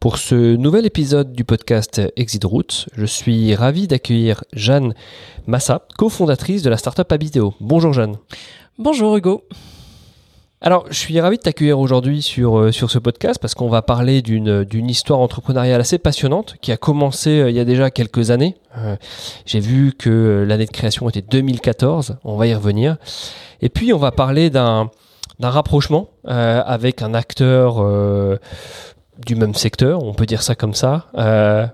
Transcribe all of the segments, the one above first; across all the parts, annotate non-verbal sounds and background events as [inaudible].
Pour ce nouvel épisode du podcast Exit Route, je suis ravi d'accueillir Jeanne Massa, cofondatrice de la startup Habiteo. Bonjour Jeanne. Bonjour Hugo. Alors, je suis ravi de t'accueillir aujourd'hui sur, euh, sur ce podcast parce qu'on va parler d'une, d'une histoire entrepreneuriale assez passionnante qui a commencé euh, il y a déjà quelques années. Euh, j'ai vu que l'année de création était 2014, on va y revenir. Et puis, on va parler d'un, d'un rapprochement avec un acteur du même secteur, on peut dire ça comme ça, euh,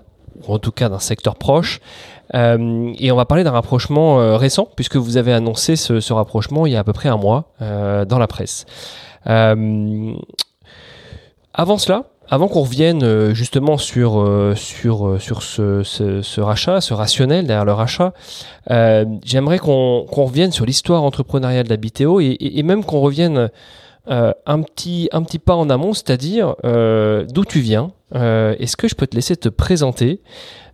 ou en tout cas d'un secteur proche. Euh, et on va parler d'un rapprochement euh, récent, puisque vous avez annoncé ce, rapprochement il y a à peu près un mois dans la presse. avant cela, avant qu'on revienne justement sur, sur, sur ce, rachat, ce rationnel derrière le rachat, j'aimerais qu'on revienne sur l'histoire entrepreneuriale d'Habiteo et, et, et, même qu'on revienne euh, un, petit, un petit pas en amont, c'est-à-dire euh, d'où tu viens. Euh, est-ce que je peux te laisser te présenter,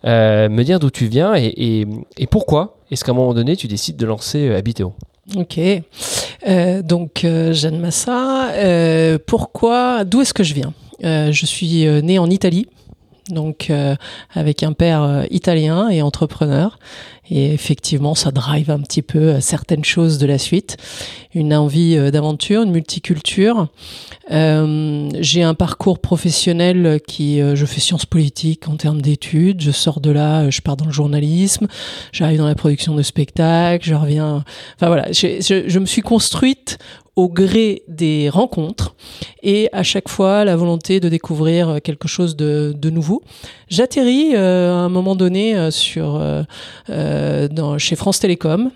me dire d'où tu viens et, et, pourquoi est-ce qu'à un moment donné tu décides de lancer Habiteo? Ok, donc Jeanne Massa, pourquoi, d'où est-ce que je viens? Je suis née en Italie, donc avec un père italien et entrepreneur. Et effectivement, ça drive un petit peu euh, certaines choses de la suite. Une envie euh, d'aventure, une multiculture. Euh, j'ai un parcours professionnel qui, euh, je fais sciences politiques en termes d'études. Je sors de là, je pars dans le journalisme. J'arrive dans la production de spectacles. Je reviens. Enfin voilà, je, je, je me suis construite au gré des rencontres et à chaque fois la volonté de découvrir quelque chose de, nouveau. J'atterris euh, à un moment donné euh, sur euh, chez France Télécom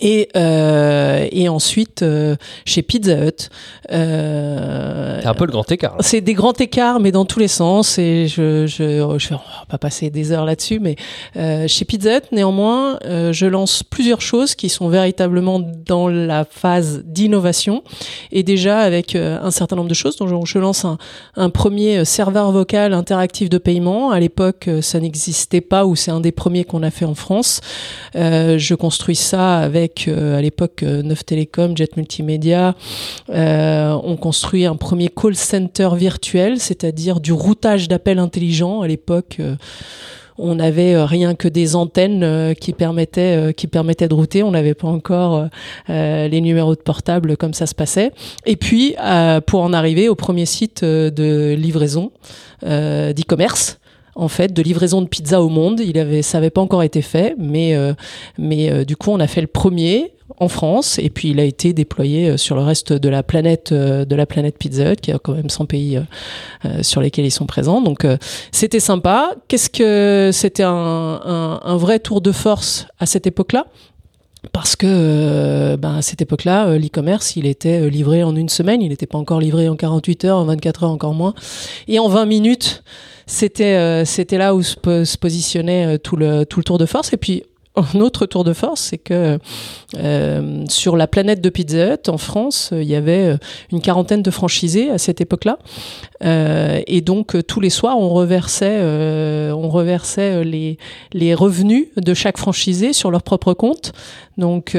et, euh, et ensuite euh, chez Pizza Hut. Euh, c'est un peu le grand écart. C'est des grands écarts, mais dans tous les sens. Et je, je, je vais pas passer des heures là-dessus, mais euh, chez Pizza Hut, néanmoins, euh, je lance plusieurs choses qui sont véritablement dans la phase d'innovation et déjà avec euh, un certain nombre de choses. Donc, je lance un, un premier serveur vocal interactif de paiement. À l'époque, ça n'existait pas ou c'est un des premiers qu'on a fait en France. je construis ça avec euh, à l'époque euh, Neuf Télécom, Jet Multimédia, euh, on construit un premier call center virtuel, c'est-à-dire du routage d'appels intelligents. À l'époque, on n'avait rien que des antennes qui permettaient qui permettaient de router. On n'avait pas encore les numéros de portable comme ça se passait. Et puis pour en arriver au premier site de livraison d'e-commerce en fait de livraison de pizza au monde. Il avait, ça n'avait pas encore été fait, mais euh, mais euh, du coup on a fait le premier en France et puis il a été déployé euh, sur le reste de la planète de la planète Pizza Hut qui a quand même 100 pays sur lesquels ils sont présents. Donc c'était sympa. Qu'est-ce que c'était un, un, un vrai tour de force à cette époque-là? Parce que ben, à cette époque-là, l'e-commerce, il était livré en une semaine, il n'était pas encore livré en 48 heures, en 24 heures encore moins, et en 20 minutes, c'était euh, là où se, positionnait euh, tout le tout le tour de force. Et puis un autre tour de force, c'est que euh, sur la planète de Pizza Hut, en France, il y avait une quarantaine de franchisés à cette époque-là. Euh, et donc, tous les soirs, on reversait, euh, on reversait les, les revenus de chaque franchisé sur leur propre compte. Donc,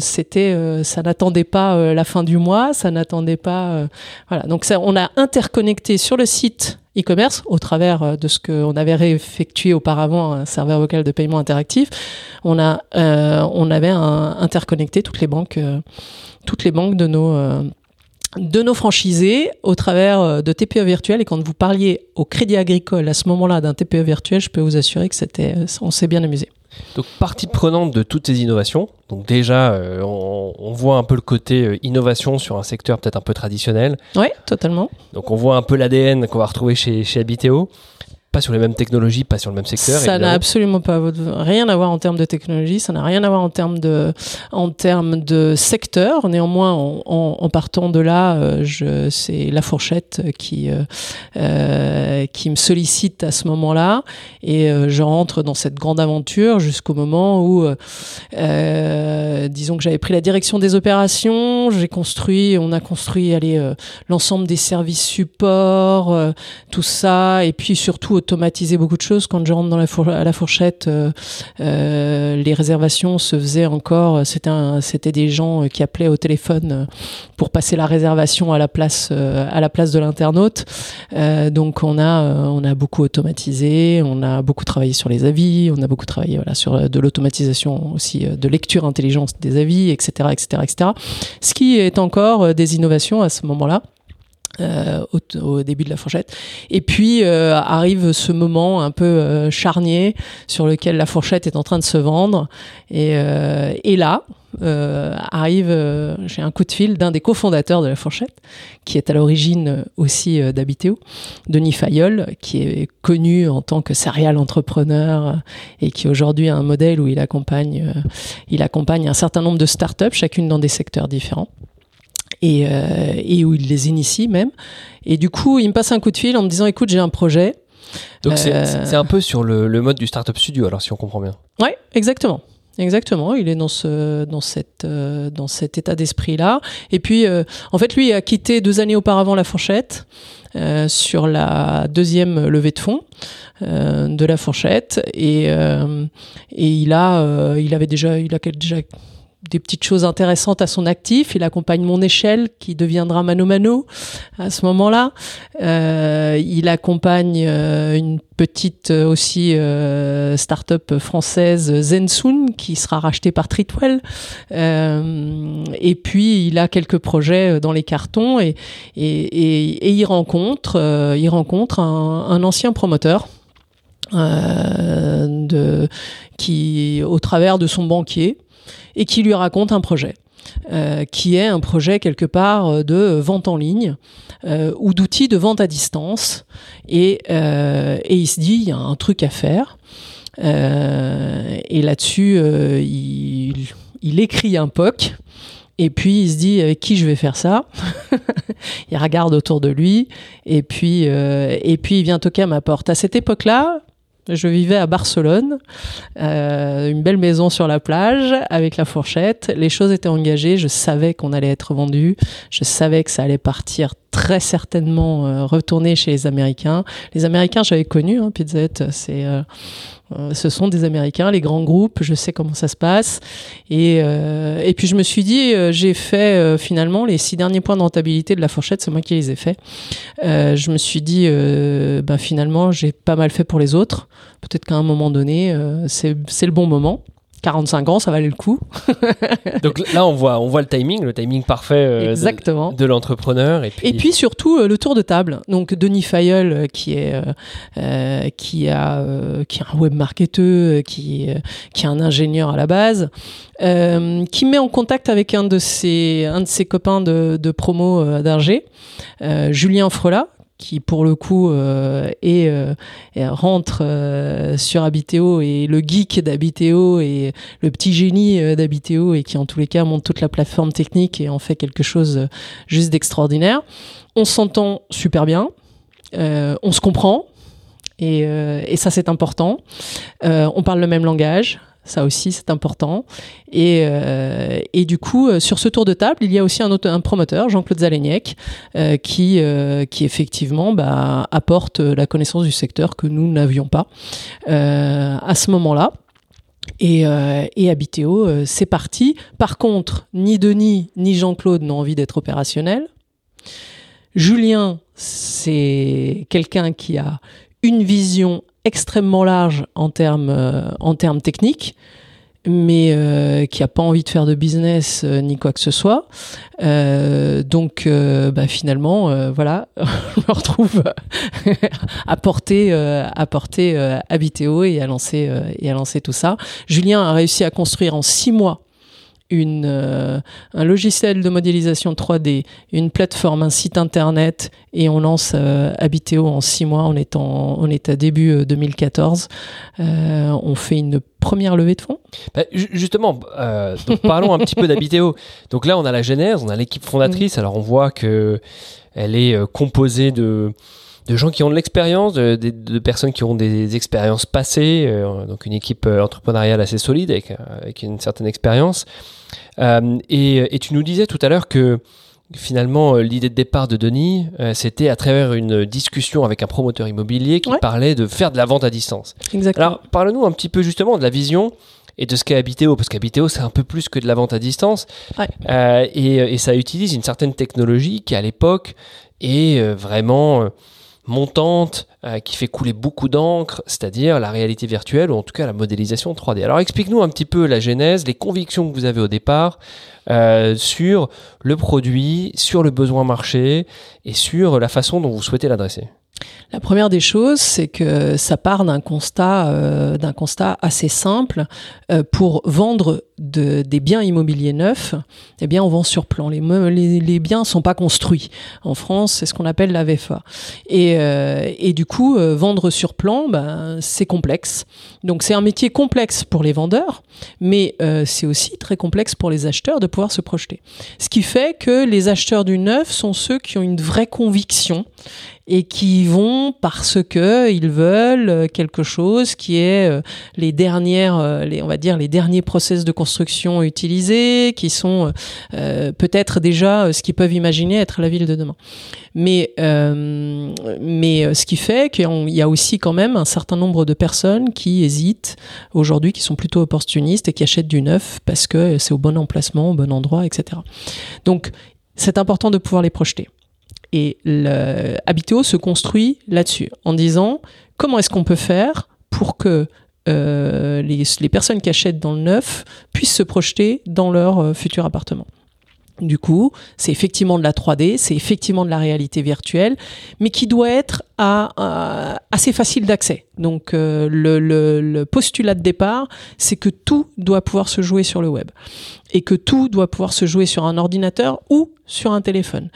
c'était, ça n'attendait pas la fin du mois, ça n'attendait pas. voilà. Donc, ça, on a interconnecté sur le site e-commerce au travers euh, de ce qu'on avait réeffectué auparavant, un serveur vocal de paiement interactif. On a, euh, on avait interconnecté toutes les banques, euh, toutes les banques de nos de nos franchisés au travers de TPE virtuels et quand vous parliez au Crédit Agricole à ce moment-là d'un TPE virtuel, je peux vous assurer que c'était, on s'est bien amusé. Donc partie prenante de toutes ces innovations. Donc déjà, euh, on, on, voit un peu le côté euh, innovation sur un secteur peut-être un peu traditionnel. Oui, totalement. Donc on voit un peu l'ADN qu'on va retrouver chez, chez Habiteo pas sur les mêmes technologies, pas sur le même secteur. Ça n'a absolument pas rien à voir en termes de technologie, ça n'a rien à voir en termes de, en termes de secteur. Néanmoins, en, en, partant de là, euh, c'est la fourchette qui, euh, euh, qui me sollicite à ce moment-là et je rentre dans cette grande aventure jusqu'au moment où, euh, disons que j'avais pris la direction des opérations, j'ai construit, on a construit, allez, l'ensemble des services supports, tout ça, et puis surtout automatiser beaucoup de choses. Quand je rentre dans la à la fourchette, euh, euh, les réservations se faisaient encore. C'était des gens qui appelaient au téléphone pour passer la réservation à la place euh, à la place de l'internaute. donc on a on a beaucoup automatisé, on a beaucoup travaillé sur les avis, on a beaucoup travaillé voilà sur de l'automatisation aussi de lecture intelligence des avis, etc., etc., etc. Ce qui est encore des innovations à ce moment-là. Euh, au, début de la fourchette. Et puis euh, arrive ce moment un peu euh, charnier sur lequel la fourchette est en train de se vendre. Et, et là arrive, j'ai un coup de fil d'un des cofondateurs de la fourchette, qui est à l'origine aussi d'Habiteo, Denis Fayol, qui est connu en tant que serial entrepreneur et qui aujourd'hui a un modèle où il accompagne, il accompagne un certain nombre de startups, chacune dans des secteurs différents et, euh, et où il les initie même. Et du coup, il me passe un coup de fil en me disant écoute, j'ai un projet. Donc euh, c'est un peu sur le, le, mode du startup studio, alors si on comprend bien. Oui, exactement. Exactement, il est dans ce dans cette euh, dans cet état d'esprit là. Et puis en fait lui a quitté deux années auparavant la fourchette euh, sur la deuxième levée de fonds euh, de la fourchette et et il a il avait déjà il a déjà des petites choses intéressantes à son actif. Il accompagne Mon Échelle, qui deviendra Mano Mano à ce moment-là. Euh, il accompagne euh, une petite euh, aussi euh, start-up française, Zensoon, qui sera rachetée par Tritwell. Euh, et puis, il a quelques projets dans les cartons et, et, et, il rencontre, il rencontre un, un ancien promoteur. de, qui, au travers de son banquier, et qui lui raconte un projet. Euh, qui est un projet quelque part euh, de vente en ligne euh, ou d'outils de vente à distance. Et, euh, et, il se dit, il y a un truc à faire. Euh, et là-dessus, il, il, écrit un POC. Et puis il se dit avec qui je vais faire ça? [laughs] il regarde autour de lui et puis et puis il vient toquer à ma porte. À cette époque-là, je vivais à Barcelone, euh, une belle maison sur la plage avec la fourchette. Les choses étaient engagées. Je savais qu'on allait être vendu. Je savais que ça allait partir très certainement euh, retourner chez les Américains. Les Américains, j'avais connu. Hein, Pizza c'est euh, ce sont des Américains, les grands groupes, je sais comment ça se passe. Et, euh, et puis je me suis dit, euh, j'ai fait finalement les six derniers points de rentabilité de la fourchette, c'est moi qui les ai faits. je me suis dit, ben finalement, j'ai pas mal fait pour les autres. Peut-être qu'à un moment donné, c'est le bon moment. 45 ans, ça valait le coup. [laughs] Donc là, on voit, on voit le timing, le timing parfait euh, Exactement. de, l'entrepreneur. Et puis... et puis surtout euh, le tour de table. Donc Denis Fayol, euh, qui est qui a qui est un web marketeur, qui qui est un ingénieur à la base, qui met en contact avec un de ses un de ses copains de, de promo d'Arger, Julien Frelat, qui pour le coup euh, est, euh, rentre euh, sur Habiteo et le geek d'Habiteo et le petit génie euh, d'Habiteo et qui en tous les cas monte toute la plateforme technique et en fait quelque chose juste d'extraordinaire. On s'entend super bien, on se comprend et, et ça c'est important. on parle le même langage. Ça aussi, c'est important. Et, euh, et du coup, euh, sur ce tour de table, il y a aussi un, autre, un promoteur, Jean-Claude Zaleniek, euh, qui, qui effectivement bah, apporte la connaissance du secteur que nous n'avions pas à ce moment-là. Et, euh, et c'est parti. Par contre, ni Denis ni Jean-Claude n'ont envie d'être opérationnels. Julien, c'est quelqu'un qui a une vision extrêmement large en termes, euh, en termes techniques. mais euh, qui a pas envie de faire de business euh, ni quoi que ce soit. Donc, bah, finalement, voilà, [laughs] je me retrouve [laughs] à porter, à porter et à et à lancer tout ça. Julien a réussi à construire en six mois une, euh, un logiciel de modélisation 3D, une plateforme, un site internet, et on lance euh, Habiteo en six mois. On est, en, on est à début 2014. Euh, on fait une première levée de fonds? Bah, Justement, parlons un petit peu d'Habiteo. Donc là, on a la genèse, on a l'équipe fondatrice. Alors on voit que elle est composée de de gens qui ont de l'expérience, de, personnes qui ont des expériences passées, donc une équipe entrepreneuriale assez solide avec, avec une certaine expérience. Euh, et, tu nous disais tout à l'heure que finalement, euh, l'idée de départ de Denis, euh, c'était à travers une discussion avec un promoteur immobilier qui parlait de faire de la vente à distance. Exactement. Alors, parle-nous un petit peu justement de la vision et de ce qu'est Habiteo, parce qu'Habiteo, c'est un peu plus que de la vente à distance. et, ça utilise une certaine technologie qui, à l'époque, est vraiment montante euh, qui fait couler beaucoup d'encre, c'est-à-dire la réalité virtuelle ou en tout cas la modélisation 3D. Alors explique-nous un petit peu la genèse, les convictions que vous avez au départ euh, sur le produit, sur le besoin marché et sur la façon dont vous souhaitez l'adresser. La première des choses, c'est que ça part d'un constat, euh, constat assez simple. Euh, pour vendre de, des biens immobiliers neufs, eh bien, on vend sur plan. Les, biens sont pas construits. En France, c'est ce qu'on appelle la VFA. Et, euh, et du coup, vendre sur plan, ben, c'est complexe. Donc, c'est un métier complexe pour les vendeurs, mais c'est aussi très complexe pour les acheteurs de pouvoir se projeter. Ce qui fait que les acheteurs du neuf sont ceux qui ont une vraie conviction et qui vont parce que ils veulent quelque chose qui est euh, les dernières, euh, on va dire les derniers process de construction utilisés, qui sont euh, peut-être déjà ce qu'ils peuvent imaginer être la ville de demain. Mais mais ce qui fait qu'il y a aussi quand même un certain nombre de personnes qui hésitent aujourd'hui, qui sont plutôt opportunistes et qui achètent du neuf parce que c'est au bon emplacement, au bon endroit, etc. Donc c'est important de pouvoir les projeter. Et Habiteo se construit là-dessus, en disant comment est-ce qu'on peut faire pour que euh, les, personnes qui achètent dans le neuf puissent se projeter dans leur euh, futur appartement. Du coup, c'est effectivement de la 3D, c'est effectivement de la réalité virtuelle, mais qui doit être assez facile d'accès. Donc euh, le, postulat de départ, c'est que tout doit pouvoir se jouer sur le web et que tout doit pouvoir se jouer sur un ordinateur ou sur un téléphone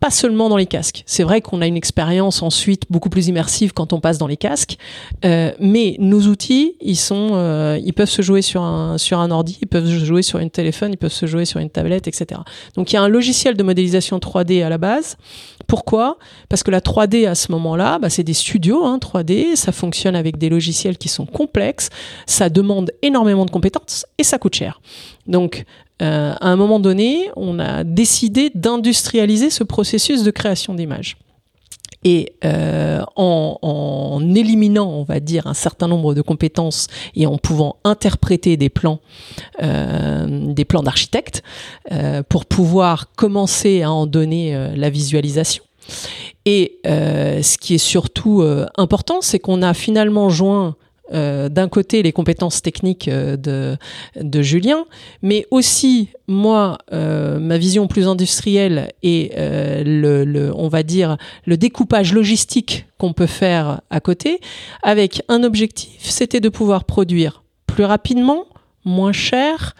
pas seulement dans les casques. C'est vrai qu'on a une expérience ensuite beaucoup plus immersive quand on passe dans les casques, euh, mais nos outils, ils sont, euh, ils peuvent se jouer sur un sur un ordi, ils peuvent se jouer sur une téléphone, ils peuvent se jouer sur une tablette, etc. Donc il y a un logiciel de modélisation 3D à la base. Pourquoi? Parce que la 3D à ce moment-là, bah, c'est des studios hein, 3D, ça fonctionne avec des logiciels qui sont complexes, ça demande énormément de compétences et ça coûte cher. Donc euh, à un moment donné, on a décidé d'industrialiser ce processus de création d'images. Et euh, en, éliminant, on va dire, un certain nombre de compétences et en pouvant interpréter des plans, euh, des plans d'architecte, euh, pour pouvoir commencer à en donner la visualisation. Et ce qui est surtout important, c'est qu'on a finalement joint euh, d'un côté les compétences techniques euh, de, Julien, mais aussi moi euh, ma vision plus industrielle et on va dire le découpage logistique qu'on peut faire à côté, avec un objectif, c'était de pouvoir produire plus rapidement, moins cher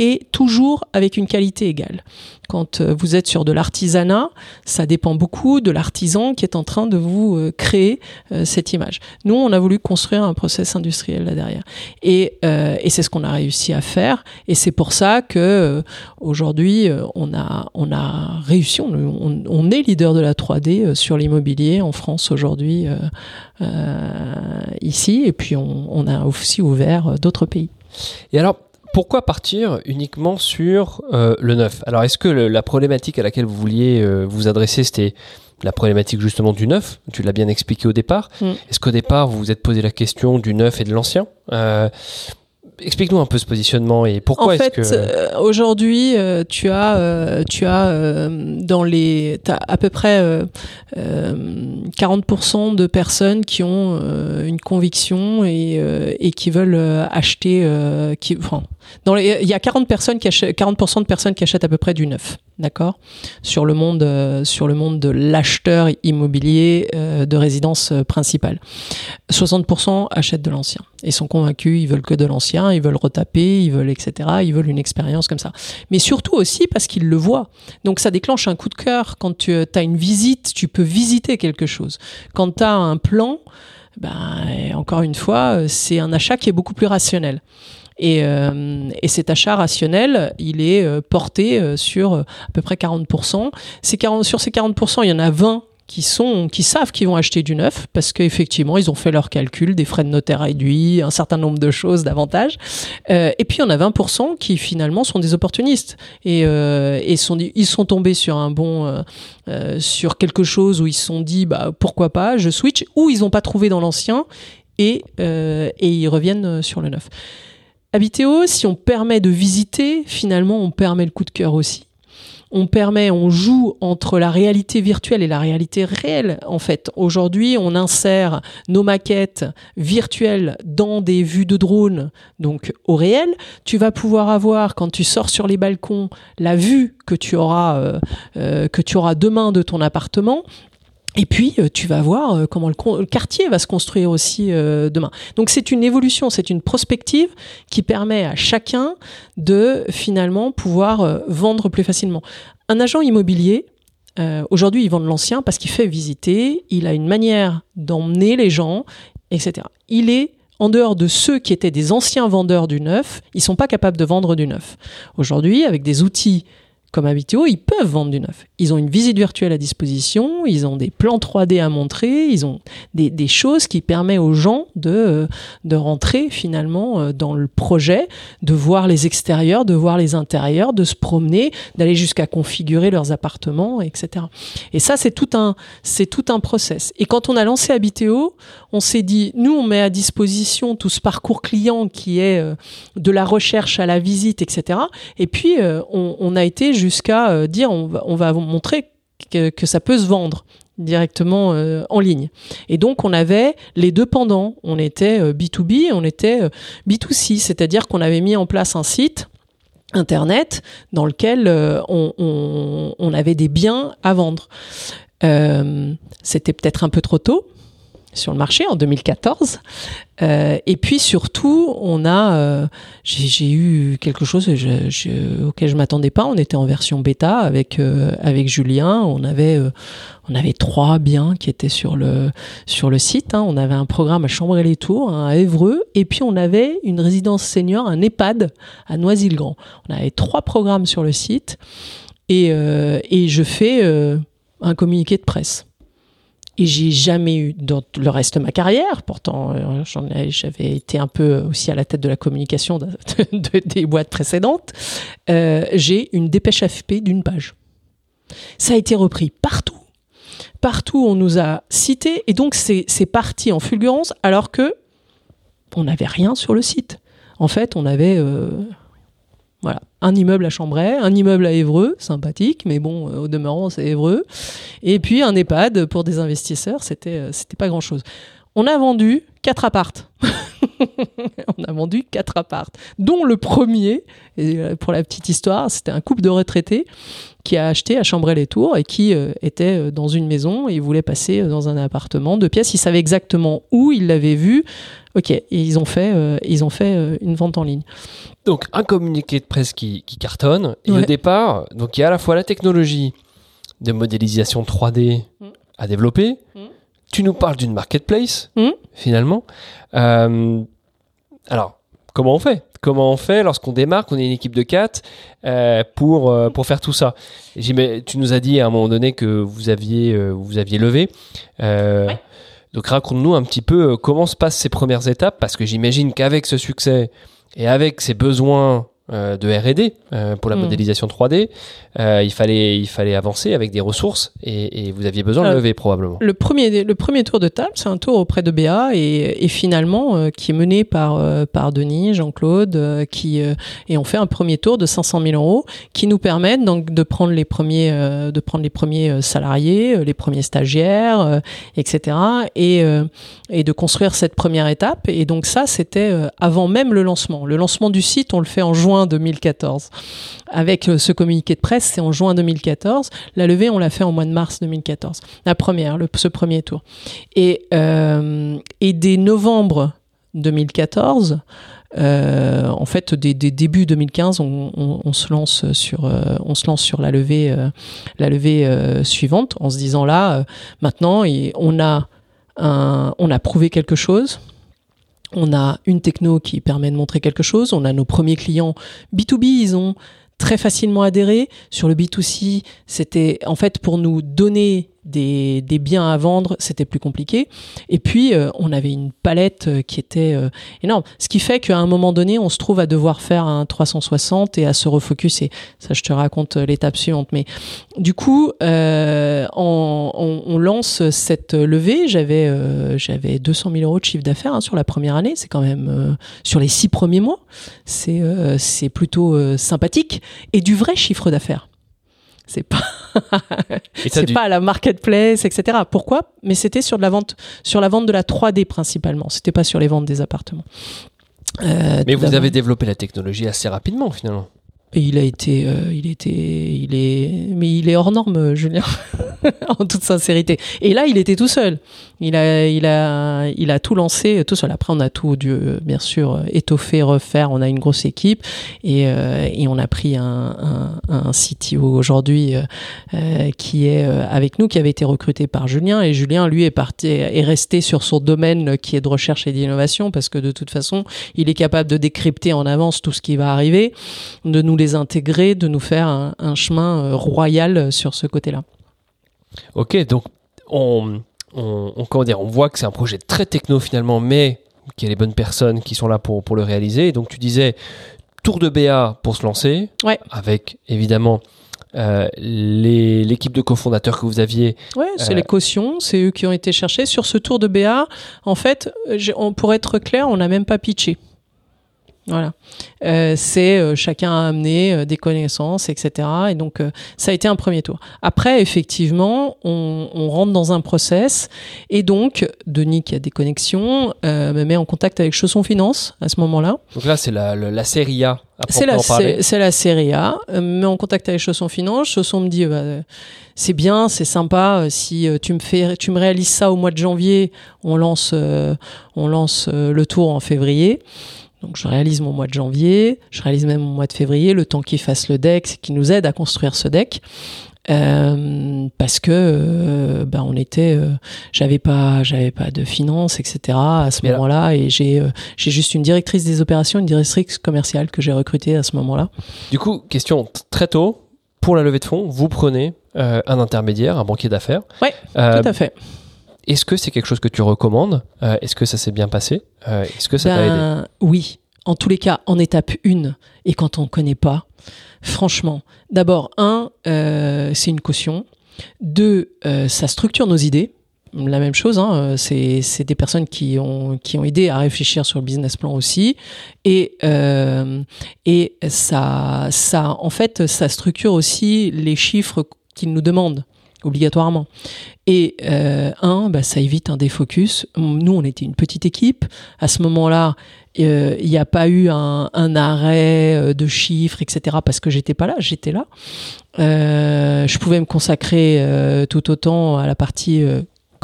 et toujours avec une qualité égale. Quand euh, vous êtes sur de l'artisanat, ça dépend beaucoup de l'artisan qui est en train de vous euh, créer euh, cette image. Nous, on a voulu construire un process industriel là derrière, et, et c'est ce qu'on a réussi à faire. Et c'est pour ça que aujourd'hui, on a on a réussi. On, est leader de la 3D sur l'immobilier en France aujourd'hui ici, et puis on, on a aussi ouvert d'autres pays. Et alors, pourquoi partir uniquement sur euh, le neuf? Alors, est-ce que la problématique à laquelle vous vouliez euh, vous adresser, c'était la problématique justement du neuf? Tu l'as bien expliqué au départ. Mm. Est-ce qu'au départ, vous vous êtes posé la question du neuf et de l'ancien? Euh, explique-nous un peu ce positionnement et pourquoi est-ce que euh, aujourd'hui, euh, tu as, euh, tu as dans les, t'as à peu près euh, euh, 40% de personnes qui ont une conviction et, et qui veulent acheter, qui, enfin, dans les, il y a 40 personnes qui achètent, 40% de personnes qui achètent à peu près du neuf, d'accord, sur le monde, euh, sur le monde de l'acheteur immobilier euh, de résidence euh, principale. 60% achètent de l'ancien et sont convaincus, ils veulent que de l'ancien, ils veulent retaper, ils veulent etc. Ils veulent une expérience comme ça. Mais surtout aussi parce qu'ils le voient. Donc ça déclenche un coup de cœur quand tu as une visite, tu peux visiter quelque chose. Quand tu as un plan, ben, encore une fois, c'est un achat qui est beaucoup plus rationnel. Et, euh, et, cet achat rationnel, il est euh, porté euh, sur à peu près 40%. Ces 40 sur ces 40%, il y en a 20 qui savent qu'ils vont acheter du neuf parce qu'effectivement ils ont fait leur calcul des frais de notaire réduits un certain nombre de choses davantage. Euh, et puis en a 20% qui finalement sont des opportunistes. Et, ils sont tombés sur un bon sur quelque chose où ils se sont dit bah pourquoi pas je switch ou ils n'ont pas trouvé dans l'ancien et ils reviennent sur le neuf Habitéo, si on permet de visiter, finalement, on permet le coup de cœur aussi. On permet, on joue entre la réalité virtuelle et la réalité réelle. En fait, aujourd'hui, on insère nos maquettes virtuelles dans des vues de drone, donc au réel. Tu vas pouvoir avoir, quand tu sors sur les balcons, la vue que tu auras, euh, euh, que tu auras demain de ton appartement et puis, euh, tu vas voir euh, comment le, quartier va se construire aussi euh, demain. Donc, c'est une évolution, c'est une prospective qui permet à chacun de finalement pouvoir vendre plus facilement. Un agent immobilier, aujourd'hui, il vend de l'ancien parce qu'il fait visiter, il a une manière d'emmener les gens, etc. Il est en dehors de ceux qui étaient des anciens vendeurs du neuf, ils sont pas capables de vendre du neuf. Aujourd'hui, avec des outils comme Habitio, ils peuvent vendre du neuf. Ils ont une visite virtuelle à disposition, ils ont des plans 3D à montrer, ils ont des, choses qui permettent aux gens de, de rentrer finalement dans le projet, de voir les extérieurs, de voir les intérieurs, de se promener, d'aller jusqu'à configurer leurs appartements, etc. Et ça, c'est tout un, c'est process. Et quand on a lancé Habiteo, on s'est dit, nous, on met à disposition tout ce parcours client qui est de la recherche à la visite, etc. Et puis, on, a été jusqu'à euh, dire on va, on va montrer que, ça peut se vendre directement euh, en ligne. Et donc on avait les deux pendants, on était euh, B2B, on était euh, B2C, c'est-à-dire qu'on avait mis en place un site internet dans lequel euh, on, avait des biens à vendre. C'était peut-être un peu trop tôt, sur le marché en 2014. Euh, et puis surtout, on a, euh, j'ai eu quelque chose je, je, auquel je m'attendais pas. On était en version bêta avec euh, avec Julien. On avait on avait trois biens qui étaient sur le sur le site. Hein. On avait un programme à Chambray-les-Tours, à Évreux, et puis on avait une résidence senior, un EHPAD à Noisy-le-Grand. On avait trois programmes sur le site, et et je fais un communiqué de presse et j'ai jamais eu dans le reste de ma carrière. Pourtant, euh, j'avais été un peu aussi à la tête de la communication de, [laughs] de, de, des boîtes précédentes. Euh, j'ai une dépêche AFP d'une page. Ça a été repris partout. Partout, on nous a cité et donc c'est parti en fulgurance alors que on n'avait rien sur le site. En fait, on avait euh, voilà, un immeuble à Chambray, un immeuble à Évreux, sympathique, mais bon, euh, au demeurant, c'est Évreux. Et puis un EHPAD pour des investisseurs, c'était euh, c'était pas grand-chose. On a vendu quatre appartes. [laughs] [laughs] on a vendu quatre appartes, dont le premier, et euh, pour la petite histoire, c'était un couple de retraités qui a acheté à Chambray-les-Tours et qui euh, était dans une maison et voulait passer dans un appartement de pièces. Ils savaient exactement où, ils l'avaient vu. Ok, et ils ont fait, euh, ils ont fait euh, une vente en ligne. Donc un communiqué de presse qui, qui cartonne. Et ouais. au départ, donc il y a à la fois la technologie de modélisation 3D mmh. à développer. Mmh. Tu nous parles d'une marketplace mmh. finalement. Euh, alors comment on fait? Comment on fait lorsqu'on démarre, qu'on est une équipe de 4 euh, pour, euh, pour faire tout ça? Tu nous as dit à un moment donné que vous aviez, euh, vous aviez levé. Ouais. Donc raconte-nous un petit peu comment se passent ces premières étapes, parce que j'imagine qu'avec ce succès et avec ces besoins euh, de R&D euh, pour la Mm. modélisation 3D. Euh, il fallait il fallait avancer avec des ressources et, et vous aviez besoin de lever probablement. Le premier, le premier tour de table, c'est un tour auprès de BA et, et finalement qui est mené par, par Denis, Jean-Claude, qui et on fait un premier tour de 500 000 euros qui nous permettent donc de prendre les premiers, de prendre les premiers salariés, les premiers stagiaires, etc. Et, et de construire cette première étape. Et donc ça, c'était avant même le lancement. Le lancement du site, on le fait en juin 2014. Avec euh, ce communiqué de presse, c'est en juin 2014. La levée, on l'a fait en mois de mars 2014. La première, le, ce premier tour. Et, euh, et dès novembre 2014, euh, en fait, dès, dès début 2015, on, on- se lance sur, on se lance sur la levée, la levée suivante, en se disant là, maintenant, et on a un, on a prouvé quelque chose. On a une techno qui permet de montrer quelque chose. On a nos premiers clients B2B, ils ont très facilement adhéré. Sur le B2C, c'était en fait pour nous donner des, biens à vendre, c'était plus compliqué. Et puis, euh, on avait une palette euh, qui était euh, énorme. Ce qui fait qu'à un moment donné, on se trouve à devoir faire un 360 et à se refocuser. Ça, je te raconte l'étape suivante. Mais du coup, on, lance cette levée. J'avais euh, j'avais 200 000 euros de chiffre d'affaires hein, sur la première année. C'est quand même sur les six premiers mois. C'est c'est plutôt sympathique et du vrai chiffre d'affaires. C'est pas c'est du- pas à la marketplace, etc. Pourquoi? Mais c'était sur de la vente, sur la vente de la 3D principalement. C'était pas sur les ventes des appartements. Euh, Mais vous avez développé la technologie assez rapidement finalement. Et il a été, euh, il était, il est, mais il est hors norme, Julien, [laughs] en toute sincérité. Et là, il était tout seul. Il a, il a, il a tout lancé tout seul. Après, on a tout dû, euh, bien sûr, euh, étoffer, refaire. On a une grosse équipe et, euh, on a pris un, un, CTO aujourd'hui euh, euh, qui est euh, avec nous, qui avait été recruté par Julien. Et Julien, lui, est parti, est resté sur son domaine euh, qui est de recherche et d'innovation parce que de toute façon, il est capable de décrypter en avance tout ce qui va arriver de nous les intégrer, de nous faire un, un chemin euh, royal sur ce côté-là. Ok, donc on, on, on- comment dire, on voit que c'est un projet très techno finalement, mais qu'il y a les bonnes personnes qui sont là pour, pour le réaliser. Et donc tu disais tour de BA pour se lancer, Ouais. avec évidemment euh, l'équipe de cofondateurs que vous aviez. Ouais, c'est Euh, les cautions, c'est eux qui ont été cherchés. Sur ce tour de BA, en fait, on, pour être clair, on n'a même pas pitché. Voilà. Euh, c'est euh, chacun a amené euh, des connaissances, etc. Et donc, euh, ça a été un premier tour. Après, effectivement, on, on rentre dans un process. Et donc, Denis, qui a des connexions, euh, me met en contact avec Chausson Finance à ce moment-là. Donc là, c'est la, la, la série A. C'est la, c'est la série A. Euh, me met en contact avec Chausson Finance. Chausson me dit, bah, c'est bien, c'est sympa. Si euh, tu me fais, tu me réalises ça au mois de janvier, on lance, euh, on lance le tour en février. Donc je réalise mon mois de janvier, je réalise même mon mois de février, le temps qu'il fasse le deck, c'est qu'il nous aide à construire ce deck. Euh, parce que euh, bah, on était euh, j'avais pas j'avais pas de finances etc à ce moment-là et j'ai j'ai juste une directrice des opérations une directrice commerciale que j'ai recrutée à ce moment-là Du coup, question très tôt, pour la levée de fonds, vous prenez un intermédiaire, un banquier d'affaires. Ouais, tout à fait Est-ce que c'est quelque chose que tu recommandes? Euh, Est-ce que ça s'est bien passé? Euh, Est-ce que ça t'a aidé? Ben, oui, en tous les cas, en étape 1, et quand on ne connaît pas, franchement, d'abord, un, euh, c'est une caution. Deux, ça structure nos idées. La même chose, hein, c'est c'est des personnes qui ont, qui ont aidé à réfléchir sur le business plan aussi. Et, et ça, ça, en fait, ça structure aussi les chiffres qu'ils nous demandent obligatoirement. Et euh, un, bah, ça évite un défocus. Nous, on était une petite équipe. À ce moment-là, euh, il n'y a pas eu un, arrêt euh, de chiffres, etc. Parce que j'étais pas là, j'étais là. Euh, je pouvais me consacrer euh, tout autant à la partie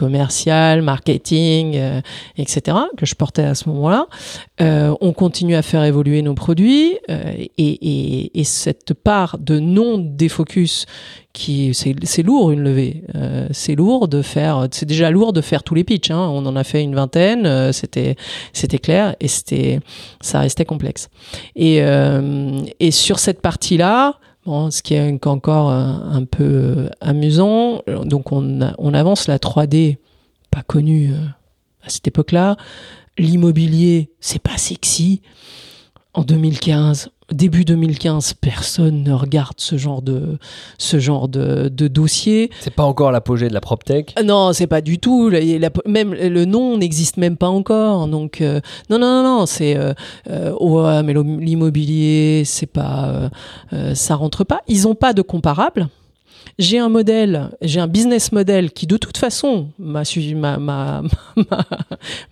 commerciale, marketing, euh, etc. que je portais à ce moment-là. Euh, on continue à faire évoluer nos produits euh, et, et, et cette part de non défocus qui c'est c'est lourd une levée Euh, c'est lourd de faire c'est déjà lourd de faire tous les pitchs hein. on en a fait une vingtaine euh, c'était c'était clair et c'était ça restait complexe et euh, et sur cette partie là Ce qui est encore un peu euh, amusant, donc on, on avance la 3D, pas connue euh, à cette époque-là. L'immobilier, c'est pas sexy. En 2015, début 2015, personne ne regarde ce genre de, ce genre de, de dossier. C'est pas encore l'apogée de la PropTech? Non, c'est pas du tout. La- la- même le nom n'existe même pas encore. Donc euh, non, non, non, non. C'est euh, euh, ouais, mais l'im- l'immobilier, c'est pas, ça rentre pas. Ils ont pas de comparable. J'ai un modèle, j'ai un business model qui de toute façon [laughs] m'a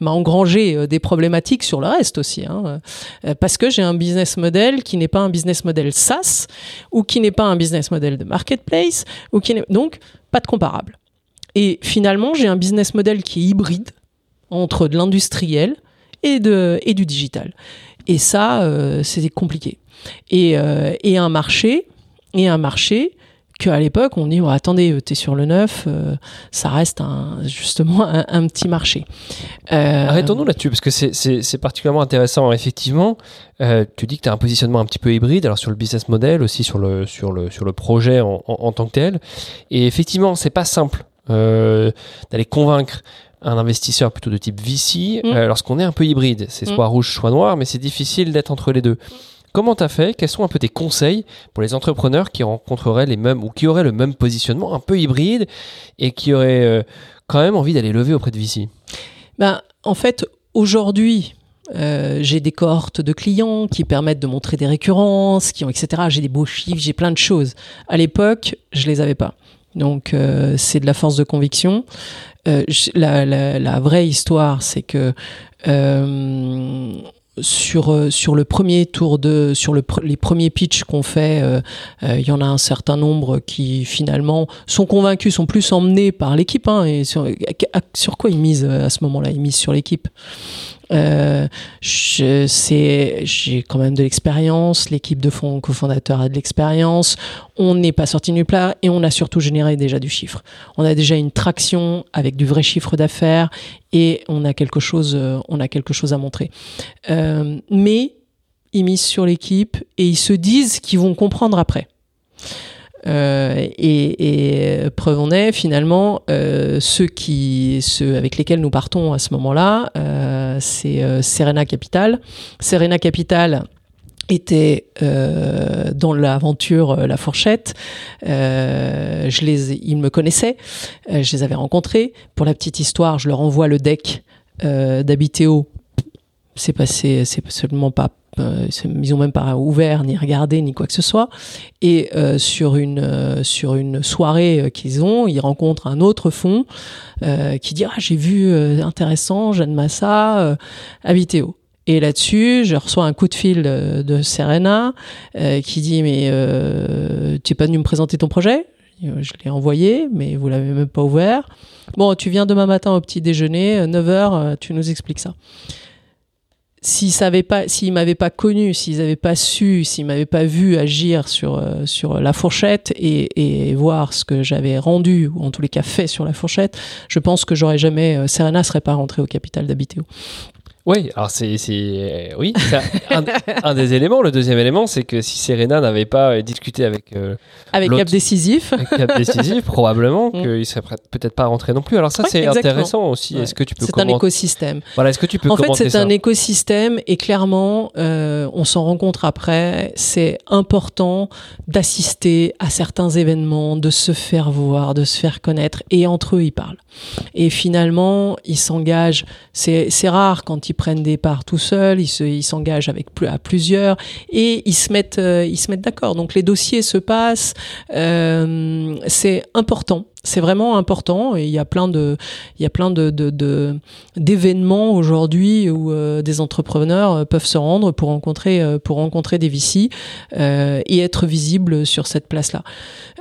engrangé euh, des problématiques sur le reste aussi, hein. Euh, parce que j'ai un business model qui n'est pas un business model SaaS ou qui n'est pas un business model de marketplace ou qui donc pas de comparable. Et finalement, j'ai un business model qui est hybride entre de l'industriel et, du digital. Et ça, euh, c'est compliqué. Et un marché, et un marché qu'à l'époque, on dit, oh, attendez, t'es sur le neuf, euh, ça reste un, justement un, un petit marché. Euh, Arrêtons-nous là-dessus, parce que c'est- particulièrement intéressant. Effectivement, euh, tu dis que tu as un positionnement un petit peu hybride, alors sur le business model, aussi sur le, sur le, sur le projet en, en- en tant que tel. Et effectivement, c'est pas simple euh, d'aller convaincre un investisseur plutôt de type VC Mm. euh, lorsqu'on est un peu hybride. C'est Mm. soit rouge, soit noir, mais c'est difficile d'être entre les deux. Comment tu as fait? Quels sont un peu tes conseils pour les entrepreneurs qui rencontreraient les mêmes ou qui auraient le même positionnement un peu hybride et qui auraient euh, quand même envie d'aller lever auprès de VC Ben, en fait, aujourd'hui, euh, j'ai des cohortes de clients qui permettent de montrer des récurrences, qui ont, etc. J'ai des beaux chiffres, j'ai plein de choses. À l'époque, je les avais pas. Donc, euh, c'est de la force de conviction. La, vraie histoire, c'est que sur euh, sur le premier tour de sur les premiers pitchs qu'on fait, euh, euh, il y en a un certain nombre qui finalement sont convaincus, sont plus emmenés par l'équipe. Hein, et sur, sur quoi ils misent à ce moment-là? Ils misent sur l'équipe. Euh, j'ai quand même de l'expérience. L'équipe de fond cofondateur a de l'expérience. On n'est pas sorti nulle part et on a surtout généré déjà du chiffre. On a déjà une traction avec du vrai chiffre d'affaires et on a quelque chose, euh, on a quelque chose à montrer. Euh, mais ils misent sur l'équipe et ils se disent qu'ils vont comprendre après. Euh, et, et preuve en est, finalement, euh, ceux, qui, ceux avec lesquels nous partons à ce moment-là, euh, c'est euh, Serena Capital. Serena Capital était euh, dans l'aventure euh, La Fourchette. Euh, je les, ils me connaissaient, euh, je les avais rencontrés. Pour la petite histoire, je leur envoie le deck euh, d'Habitéo. C'est passé, c'est seulement pas euh, ils ont même pas ouvert ni regardé ni quoi que ce soit. Et euh, sur une euh, sur une soirée euh, qu'ils ont ils rencontrent un autre fonds euh, qui dit ah j'ai vu euh, intéressant Jeanne Massa euh, à Vitéo et là-dessus, je reçois un coup de fil euh, de Serena euh, qui dit mais euh, tu es pas venu me présenter ton projet? Je l'ai envoyé, mais vous l'avez même pas ouvert. Bon, tu viens demain matin au petit déjeuner, 9h, tu nous expliques ça s'ils savaient m'avaient pas connu, s'ils n'avaient pas su, s'ils m'avaient pas vu agir sur euh, sur la fourchette et, voir ce que j'avais rendu ou en tous les cas fait sur la fourchette, je pense que j'aurais jamais euh, Serena serait pas rentrée au capital d'Habitéo. Oui, alors c'est, c'est- oui, un, un des éléments. Le deuxième élément, c'est que si Serena n'avait pas euh, discuté avec, euh, Avec Cap Décisif. avec Cap Décisif, [laughs] probablement Mm. qu'il serait peut-être pas rentré non plus. Alors ça, Ouais, c'est intéressant aussi. Ouais. Est-ce que tu peux C'est un écosystème. Voilà, est-ce que tu peux En fait, c'est un écosystème et clairement, euh, on s'en rencontre après. C'est important d'assister à certains événements, de se faire voir, de se faire connaître et entre eux, ils parlent. Et finalement, ils s'engagent. C'est rare quand ils prennent des parts tout seuls. Ils se- ils s'engagent avec à plusieurs et ils se mettent euh, ils se mettent d'accord. Donc les dossiers se passent. Euh, c'est important. C'est vraiment important et il y a plein de il y a plein de d'événements aujourd'hui où euh, des entrepreneurs euh, peuvent se rendre pour rencontrer euh, pour rencontrer des VC euh, et être visibles sur cette place-là.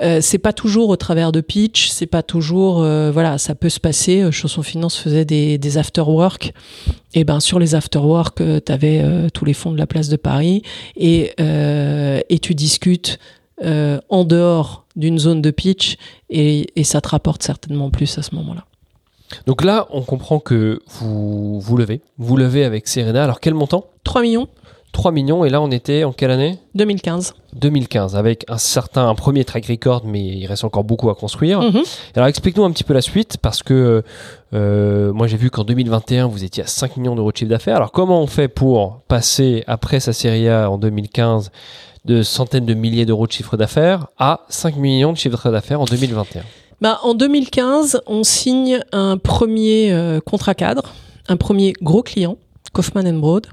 Euh, c'est pas toujours au travers de pitch, c'est pas toujours voilà, ça peut se passer. Chanson Finance faisait des des after work et ben sur les after work, tu avais tous les fonds de la place de Paris et et tu discutes euh, en dehors d'une zone de pitch et, et ça te rapporte certainement plus à ce moment-là. Donc là, on comprend que vous vous levez, vous levez avec Serena. Alors quel montant? 3 millions 3 millions, et là on était en quelle année? 2015. 2015, avec un certain un premier track record, mais il reste encore beaucoup à construire. Mhm. Alors explique-nous un petit peu la suite, parce que euh, moi j'ai vu qu'en 2021 vous étiez à 5 millions d'euros de chiffre d'affaires. Alors comment on fait pour passer après sa série A en 2015 de centaines de milliers d'euros de chiffre d'affaires à 5 millions de chiffre d'affaires en 2021 Bah, en 2015, on signe un premier euh, contrat cadre, un premier gros client, Kaufman Broad,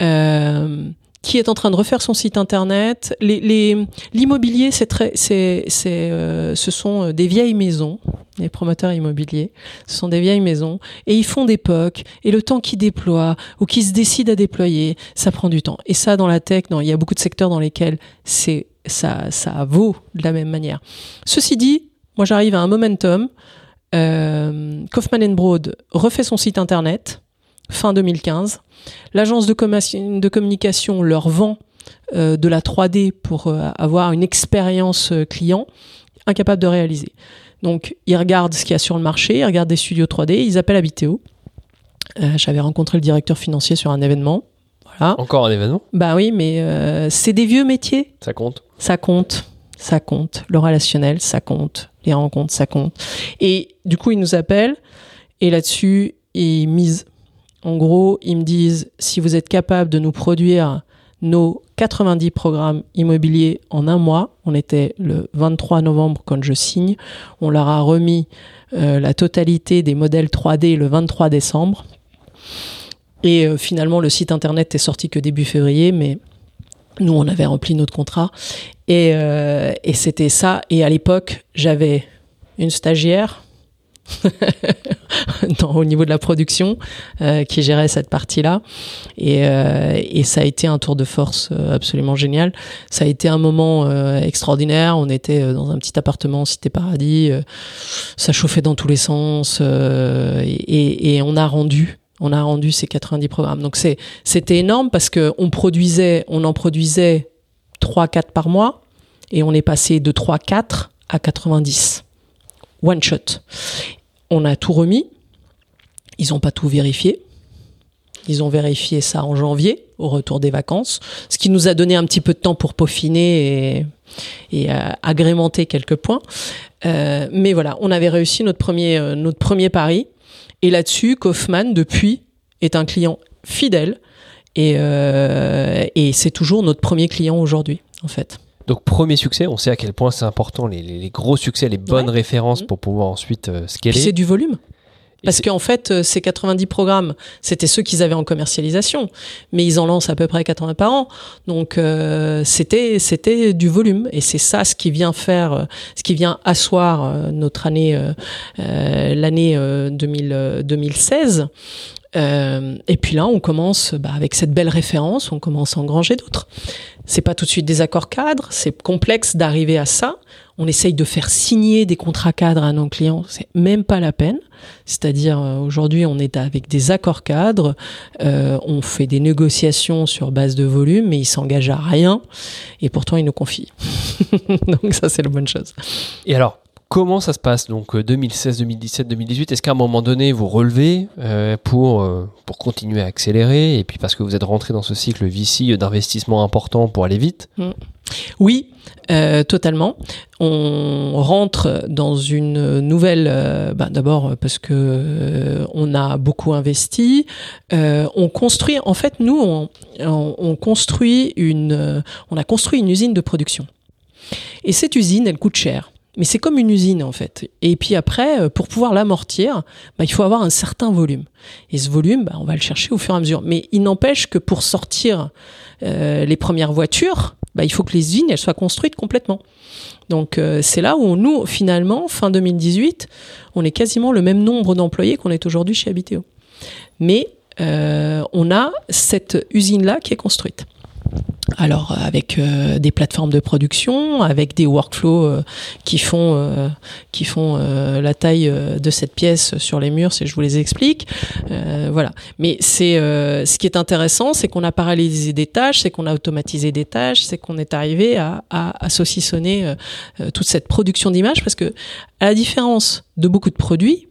euh, qui est en train de refaire son site internet. Les- les- L'immobilier, c'est très, c'est, c'est, euh, ce sont des vieilles maisons. Les promoteurs immobiliers, ce sont des vieilles maisons et ils font des POC et le temps qu'ils déploient ou qu'ils se décident à déployer, ça prend du temps. Et ça, dans la tech, non, il y a beaucoup de secteurs dans lesquels c'est ça, ça vaut de la même manière. Ceci dit, moi j'arrive à un momentum. Euh, Kaufman Broad refait son site internet fin 2015. L'agence de, communication leur vend euh, de la 3D pour euh, avoir une expérience euh, client incapable de réaliser. Donc ils regardent ce qu'il y a sur le marché, ils regardent des studios 3D, ils appellent Habiteo. Euh, J'avais rencontré le directeur financier sur un événement. Voilà. Encore un événement? Bah oui, mais c'est des vieux métiers Ça compte? Ça compte, ça compte. Le relationnel, ça compte. Les rencontres, ça compte. Et du coup, ils nous appellent et là-dessus, ils misent. En gros, ils me disent si vous êtes capable de nous produire nos 90 programmes immobiliers en un mois, on était le 23 novembre quand je signe, on leur a remis euh, la totalité des modèles 3D le 23 décembre. Et euh, finalement, le site internet est sorti que début février, mais nous, on avait rempli notre contrat. Et, euh, et c'était ça. Et à l'époque, j'avais une stagiaire [laughs] [laughs] au niveau de la production euh, qui gérait cette partie-là. Et, euh, et ça a été un tour de force euh, absolument génial. Ça a été un moment extraordinaire. On était dans un petit appartement Cité Paradis. ça chauffait dans tous les sens. et, et on a rendu. On a rendu ces 90 programmes. Donc c'est c'était énorme parce que on produisait, on en produisait 3 4 par mois et on est passé de 3 4 à 90 one shot. On a tout remis. Ils n'ont pas tout vérifié. Ils ont vérifié ça en janvier, au retour des vacances, ce qui nous a donné un petit peu de temps pour peaufiner et, euh, agrémenter quelques points. Euh, mais voilà, on avait réussi notre premier, euh, notre premier pari. Et là-dessus, Kaufman, depuis, est un client fidèle. Et c'est toujours notre premier client aujourd'hui, en fait. Donc premier succès, on sait à quel point c'est important, les, les- les gros succès, les bonnes Ouais. références Mhm. pour pouvoir ensuite euh, scaler. c'est du volume. Parce qu'en fait, euh, ces 90 programmes, c'était ceux qu'ils avaient en commercialisation, mais ils en lancent à peu près 80 par an. Donc euh, c'était c'était du volume, et c'est ça ce qui vient faire, euh, ce qui vient asseoir euh, notre année, l'année euh, 2000, euh, 2016. Euh, et puis là, on commence bah, avec cette belle référence, on commence à engranger d'autres. C'est pas tout de suite des accords cadres, c'est complexe d'arriver à ça. On essaye de faire signer des contrats cadres à nos clients, c'est même pas la peine. C'est-à-dire euh, aujourd'hui, on est avec des accords cadres, euh, on fait des négociations sur base de volume, mais ils s'engagent à rien, et pourtant ils nous confient. [laughs] Donc ça, c'est la bonne chose. Et alors, comment ça se passe Donc euh, 2016, 2017, 2018, est-ce qu'à un moment donné, vous relevez euh, pour, euh, pour continuer à accélérer? Et puis parce que vous êtes rentré dans ce cycle VC d'investissement important pour aller vite? Oui, euh, totalement. On rentre dans une nouvelle. bah, D'abord parce que on a beaucoup investi. On construit. En fait, nous, On a construit une usine de production. Et cette usine, elle coûte cher. Mais c'est comme une usine en fait. Et puis après, euh, pour pouvoir l'amortir, bah, il faut avoir un certain volume. Et ce volume, bah, on va le chercher au fur et à mesure. Mais il n'empêche que pour sortir euh, les premières voitures, bah, il faut que les usines soient construites complètement. Donc euh, c'est là où nous, finalement, fin 2018, on est quasiment le même nombre d'employés qu'on est aujourd'hui chez Habiteo. Mais on a cette usine-là qui est construite. Alors euh, avec euh, des plateformes de production, avec des workflows euh, qui font qui font la taille de cette pièce sur les murs, si je vous les explique. Voilà. Mais c'est ce qui est intéressant, c'est qu'on a parallélisé des tâches, c'est qu'on a automatisé des tâches, c'est qu'on est arrivé à, à, à saucissonner toute cette production d'images parce que à la différence de beaucoup de produits,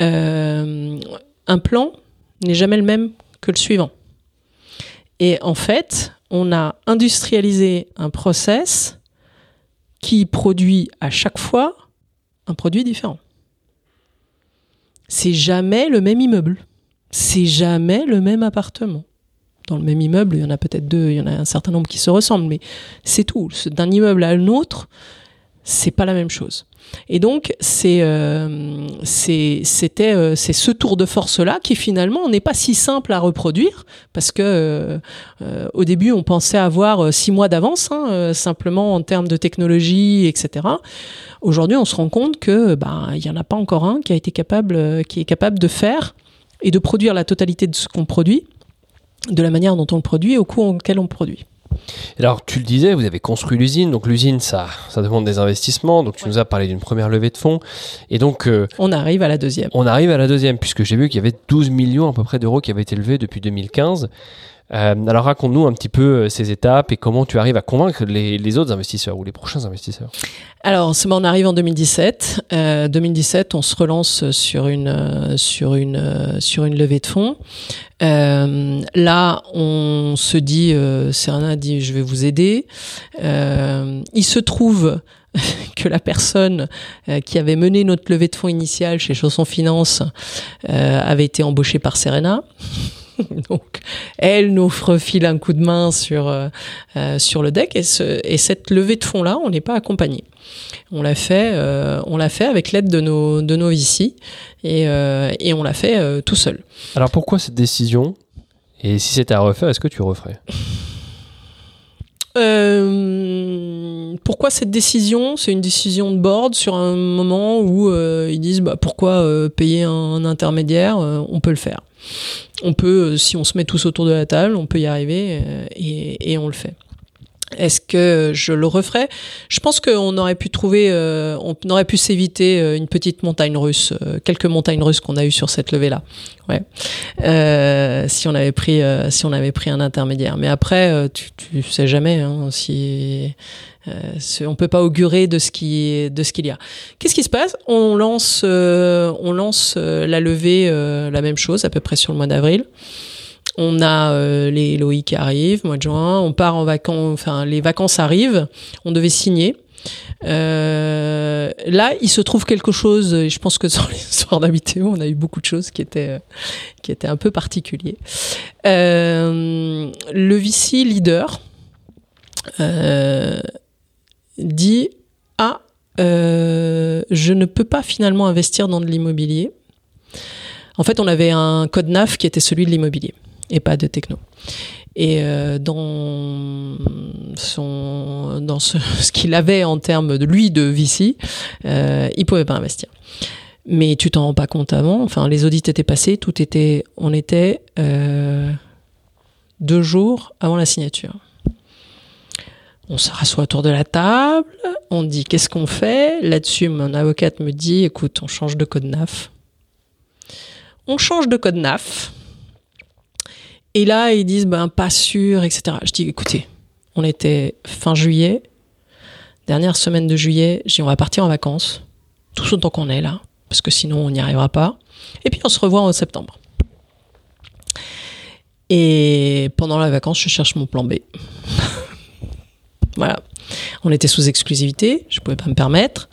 un plan n'est jamais le même que le suivant. Et en fait, on a industrialisé un process qui produit à chaque fois un produit différent. C'est jamais le même immeuble. C'est jamais le même appartement. Dans le même immeuble, il y en a peut-être deux, il y en a un certain nombre qui se ressemblent, mais c'est tout. D'un immeuble à un autre, c'est pas la même chose. Et donc c'est euh, euh, c'est ce tour de force là qui finalement n'est pas si simple à reproduire parce que euh, au début on pensait avoir six mois d'avance hein, simplement en termes de technologie etc. Aujourd'hui on se rend compte que bah il y en a pas encore un qui a capable est capable de faire et de produire la totalité de ce qu'on produit de la manière dont on le produit au coût auquel on le produit. Alors, tu le disais, vous avez construit l'usine. Donc, l'usine, ça, ça demande des investissements. Donc, tu nous as parlé d'une première levée de fonds. Et donc. Euh, on arrive à la deuxième. On arrive à la deuxième, puisque j'ai vu qu'il y avait 12 millions à peu près d'euros qui avaient été levés depuis 2015. Euh, alors raconte-nous un petit peu euh, ces étapes et comment tu arrives à convaincre les, autres investisseurs ou les prochains investisseurs. Alors on arrive en 2017. Euh, 2017, on se relance sur une euh, sur une sur une levée de fonds. là, on se dit, Serena dit, je vais vous aider. il se trouve [laughs] que la personne qui avait mené notre levée de fonds initiale chez Chausson Finance avait été embauchée par Serena. [laughs] Donc, elle nous refile un coup de main sur, euh, euh, sur le deck et, et, cette levée de fonds-là, on n'est pas accompagné. On l'a fait, euh, on l'a fait avec l'aide de nos, de nos VC et, et on l'a fait tout seul. Alors pourquoi cette décision? Et si c'était à refaire, est-ce que tu referais? Pourquoi cette décision? C'est une décision de board sur un moment où ils disent bah, pourquoi payer un intermédiaire? On peut le faire on peut, euh, si on se met tous autour de la table, on peut y arriver euh, et, on le fait. Est-ce que je le referais? Je pense qu'on aurait pu trouver, euh, on aurait pu s'éviter une petite montagne russe, quelques montagnes russes qu'on a eues sur cette levée-là. Ouais. si on avait pris, si on avait pris un intermédiaire. Mais après, tu, tu sais jamais hein, si euh, on peut pas augurer de ce qui de ce qu'il y a. Qu'est-ce qui se passe? On lance euh, on lance euh, la levée euh, la même chose à peu près sur le mois d'avril. On a les Loïc qui arrivent, mois de juin. On part en vacances. Enfin, les vacances arrivent. On devait signer. là, il se trouve quelque chose. Et je pense que sur les [laughs] soirs d'habitude, on a eu beaucoup de choses qui étaient qui étaient un peu particuliers. le VC leader. Dit ah euh, je ne peux pas finalement investir dans de l'immobilier. En fait, on avait un code NAF qui était celui de l'immobilier et pas de techno. Et euh, dans son dans ce, [laughs] ce qu'il avait en termes de lui de VC, euh, il pouvait pas investir. Mais tu t'en rends pas compte avant. Enfin, les audits étaient passés, tout était, on était euh, deux jours avant la signature. On se rassoit autour de la table, on dit qu'est-ce qu'on fait? Là-dessus, mon avocate me dit écoute, on change de code NAF. On change de code NAF. Et là, ils disent ben pas sûr, etc. Je dis écoutez, on était fin juillet, dernière semaine de juillet, je on va partir en vacances, tout autant qu'on est là, parce que sinon on n'y arrivera pas. Et puis on se revoit en septembre. Et pendant la vacance, je cherche mon plan B. [laughs] Voilà. On était sous exclusivité, je pouvais pas me permettre.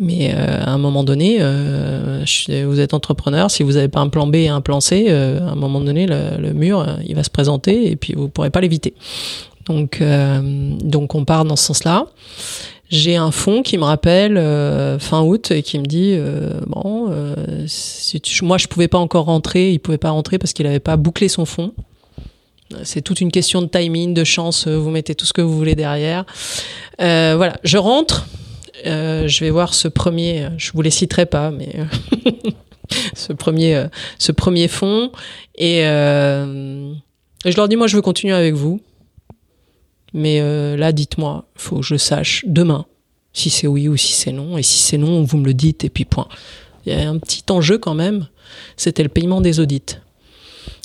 Mais euh, à un moment donné, euh, vous êtes entrepreneur, si vous n'avez pas un plan B et un plan C, euh, à un moment donné, le, mur, il va se présenter et puis vous ne pourrez pas l'éviter. Donc, donc on part dans ce sens-là. J'ai un fonds qui me rappelle fin août et qui me dit bon, si moi je pouvais pas encore rentrer, il pouvait pas rentrer parce qu'il n'avait pas bouclé son fonds. C'est toute une question de timing, de chance. Euh, vous mettez tout ce que vous voulez derrière. Euh, voilà, je rentre. Euh, je vais voir ce premier. Je vous les citerai pas, mais [laughs] ce premier, ce premier fond. Et, je leur dis moi, je veux continuer avec vous. Mais là, dites-moi, faut que je sache demain si c'est oui ou si c'est non. Et si c'est non, vous me le dites et puis point. Il y a un petit enjeu quand même. C'était le paiement des audits.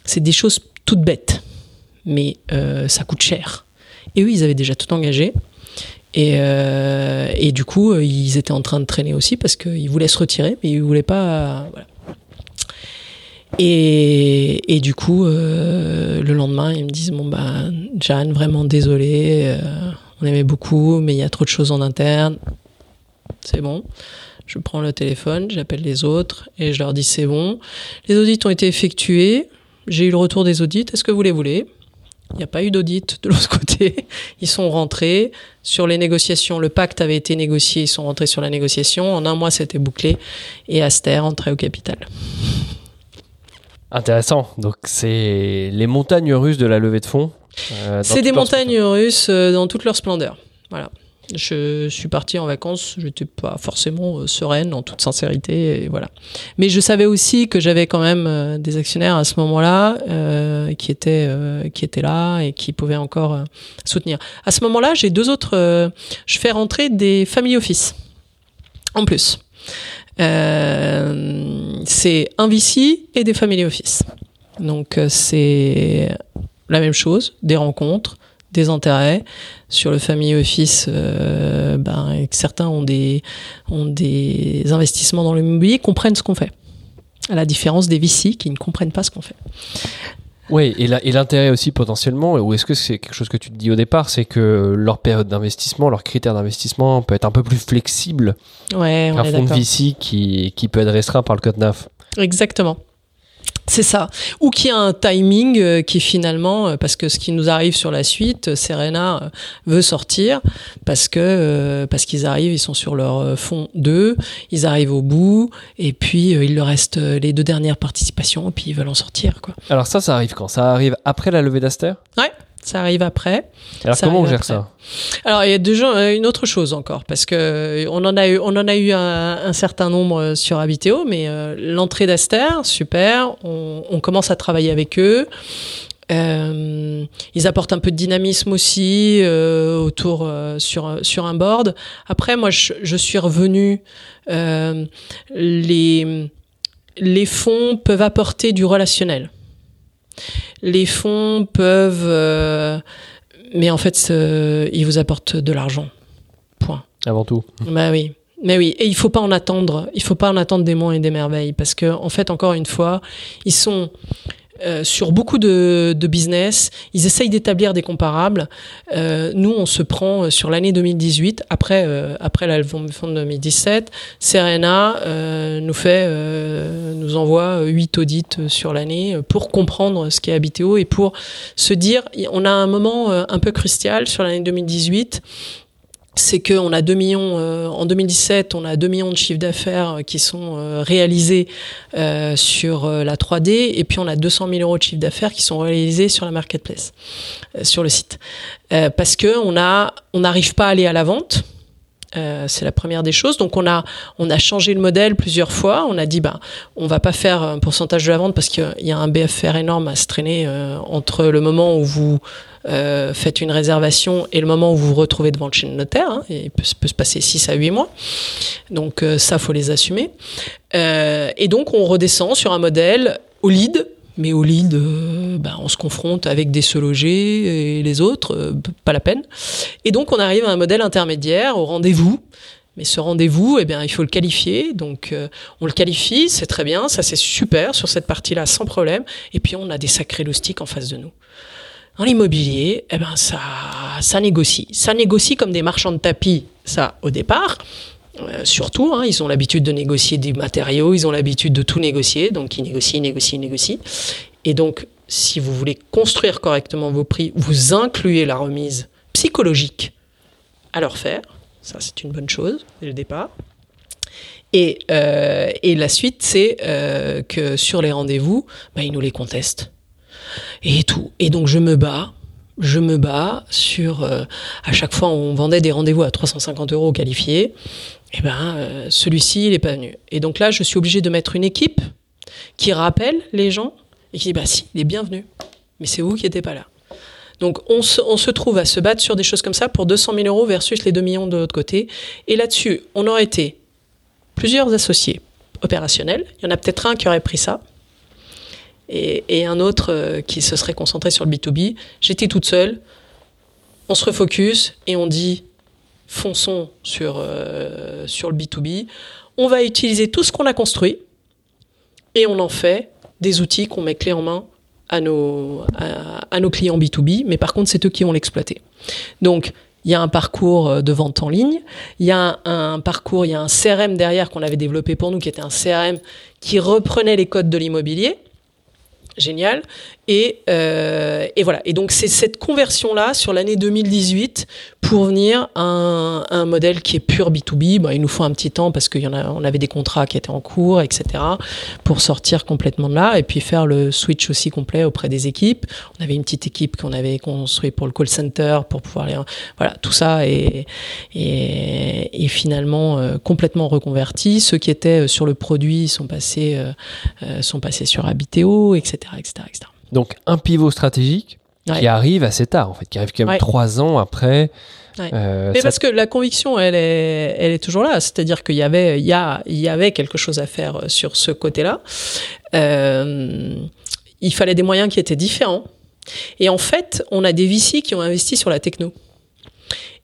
C'est des choses toutes bêtes mais euh, ça coûte cher. Et eux, ils avaient déjà tout engagé. Et, euh, du coup, euh, ils étaient en train de traîner aussi parce qu'ils voulaient se retirer, mais ils voulaient pas. Et, du coup, le lendemain, ils me disent Bon, bah, Jeanne, vraiment désolé, on aimait beaucoup, mais il y a trop de choses en interne. C'est bon. Je prends le téléphone, j'appelle les autres et je leur dis C'est bon. Les audits ont été effectués. J'ai eu le retour des audits. Est-ce que vous les voulez? Il n'y a pas eu d'audit de l'autre côté. Ils sont rentrés sur les négociations. Le pacte avait été négocié. Ils sont rentrés sur la négociation. En un mois, c'était bouclé. Et Aster entrait au capital. Intéressant. Donc, c'est les montagnes russes de la levée de fonds. euh, c'est des montagnes russes euh, dans toute leur splendeur. Voilà. Je suis partie en vacances, je n'étais pas forcément euh, sereine, en toute sincérité, et voilà. Mais je savais aussi que j'avais quand même euh, des actionnaires à ce moment-là euh, qui étaient euh, qui étaient là et qui pouvaient encore soutenir. À ce moment-là, j'ai deux autres. je fais rentrer des family office en plus. C'est un VC et des family office. Donc c'est la même chose, des rencontres, des intérêts. Sur le family office, euh, ben, et que certains ont des, ont des investissements dans l'immobilier, comprennent ce qu'on fait. À la différence des VC qui ne comprennent pas ce qu'on fait. Oui, et l'intérêt aussi potentiellement, ou est-ce que c'est quelque chose que tu te dis au départ, c'est que leur période d'investissement, leurs critères d'investissement peut être un peu plus flexible Ouais, qu'un fonds de. VC qui, qui peut être restreint par le code NAF. Exactement. C'est ça. Ou qu'il y a un timing euh, qui finalement, euh, parce que ce qui nous arrive sur la suite, euh, Serena veut sortir parce que parce qu'ils arrivent, ils sont sur leur fond 2, ils arrivent au bout, et puis il leur reste les deux dernières participations, et puis ils veulent en sortir. Quoi. Alors ça, ça arrive quand? Ça arrive après la levée d'Aster Ça arrive après. Alors Ça comment on gère après. ça? Alors il y a euh, une autre chose encore parce que euh, on en a eu, on en a eu un, un certain nombre euh, sur Habiteo, mais euh, l'entrée d'Aster, super. On, on commence à travailler avec eux. Euh, ils apportent un peu de dynamisme aussi euh, autour sur sur un board. Après, moi, je, je suis revenu. Les les fonds peuvent apporter du relationnel. Les fonds peuvent euh, mais en fait, euh, ils vous apportent de l'argent. Point. avant tout Bah oui. Mais oui, et il faut pas en attendre. Il faut pas en attendre des monts et des merveilles parce que en fait, encore une fois, ils sont euh, sur beaucoup de, de business. Ils essayent d'établir des comparables. Euh, nous, on se prend euh, sur l'année 2018 après euh, après la levée de fonds de 2017. Serena euh, nous fait nous envoie euh, huit audits sur l'année pour comprendre ce qu'est Habiteo et pour se dire on a un moment un peu crucial sur l'année 2018 c'est qu'on a 2 millions euh, en 2017, on a 2 millions de chiffres d'affaires euh, qui sont euh, réalisés euh, sur euh, la 3D et puis on a 200 000 euros de chiffre d'affaires qui sont réalisés sur la marketplace, euh, sur le site, Euh, parce que on n'arrive pas à aller à la vente. Euh, c'est la première des choses. Donc on a changé le modèle plusieurs fois. On a dit bah on va pas faire un pourcentage de la vente parce qu'il y a un BFR énorme à se traîner euh, entre le moment où vous euh, faites une réservation et le moment où vous vous retrouvez devant le chez le notaire. hein, il peut, se passer 6 à 8 mois. Donc euh, ça, faut les assumer. Euh, et donc on redescend sur un modèle au lead. Mais au lead, euh, ben, on se confronte avec des se loger et les autres, pas la peine. Et donc on arrive à un modèle intermédiaire au rendez-vous. Mais ce rendez-vous, eh bien, il faut le qualifier. Donc, on le qualifie, c'est très bien, ça c'est super sur cette partie-là, sans problème. Et puis, on a des sacrés loustiques en face de nous. Dans l'immobilier, eh ben, ça, négocie. Ça négocie comme des marchands de tapis, ça, au départ. Euh, surtout, hein, ils ont l'habitude de négocier des matériaux, ils ont l'habitude de tout négocier. Donc, ils négocient, négocient, négocient. Et donc, si vous voulez construire correctement vos prix, vous incluez la remise psychologique à leur faire. Ça, c'est une bonne chose dès le départ. Et, euh, la suite, c'est euh, que sur les rendez-vous, bah, ils nous les contestent. Et tout. Et donc, je me bats. Je me bats sur. euh, à chaque fois, on vendait des rendez-vous à 350 euros qualifiés. Et ben, euh, celui-ci, il n'est pas venu. Et donc là, je suis obligé de mettre une équipe qui rappelle les gens et qui dit bah si, il est bienvenu. Mais c'est vous qui n'étiez pas là. Donc on se, on se trouve à se battre sur des choses comme ça pour 200 000 euros versus les 2 millions de l'autre côté. Et là-dessus, on aurait été plusieurs associés opérationnels. Il y en a peut-être un qui aurait pris ça. Et, un autre euh, qui se serait concentré sur le B2B. J'étais toute seule. On se refocus et on dit fonçons sur, euh, sur le B2B. On va utiliser tout ce qu'on a construit et on en fait des outils qu'on met clé en main à nos, à, nos clients B2B, mais par contre, c'est eux qui vont l'exploiter. Donc, il y a un parcours de vente en ligne, il y a un, parcours, il y a un CRM derrière qu'on avait développé pour nous, qui était un CRM qui reprenait les codes de l'immobilier. Génial. Et, euh, et, voilà. Et donc, c'est cette conversion-là sur l'année 2018 pour venir à un, un, modèle qui est pur B2B. Bon, il nous faut un petit temps parce qu'on on avait des contrats qui étaient en cours, etc. pour sortir complètement de là et puis faire le switch aussi complet auprès des équipes. On avait une petite équipe qu'on avait construite pour le call center pour pouvoir les, voilà, tout ça est, est, est finalement euh, complètement reconverti. Ceux qui étaient sur le produit sont passés, euh, euh sont passés sur Habiteo, etc., etc., etc. Donc un pivot stratégique qui arrive assez tard, en fait, qui arrive quand même trois ans après. Euh, Mais parce que la conviction, elle est, elle est toujours là. C'est-à-dire qu'il y avait, il y, a, il y avait quelque chose à faire euh, sur ce côté-là. Euh, il fallait des moyens qui étaient différents. Et en fait, on a des VC qui ont investi sur la techno.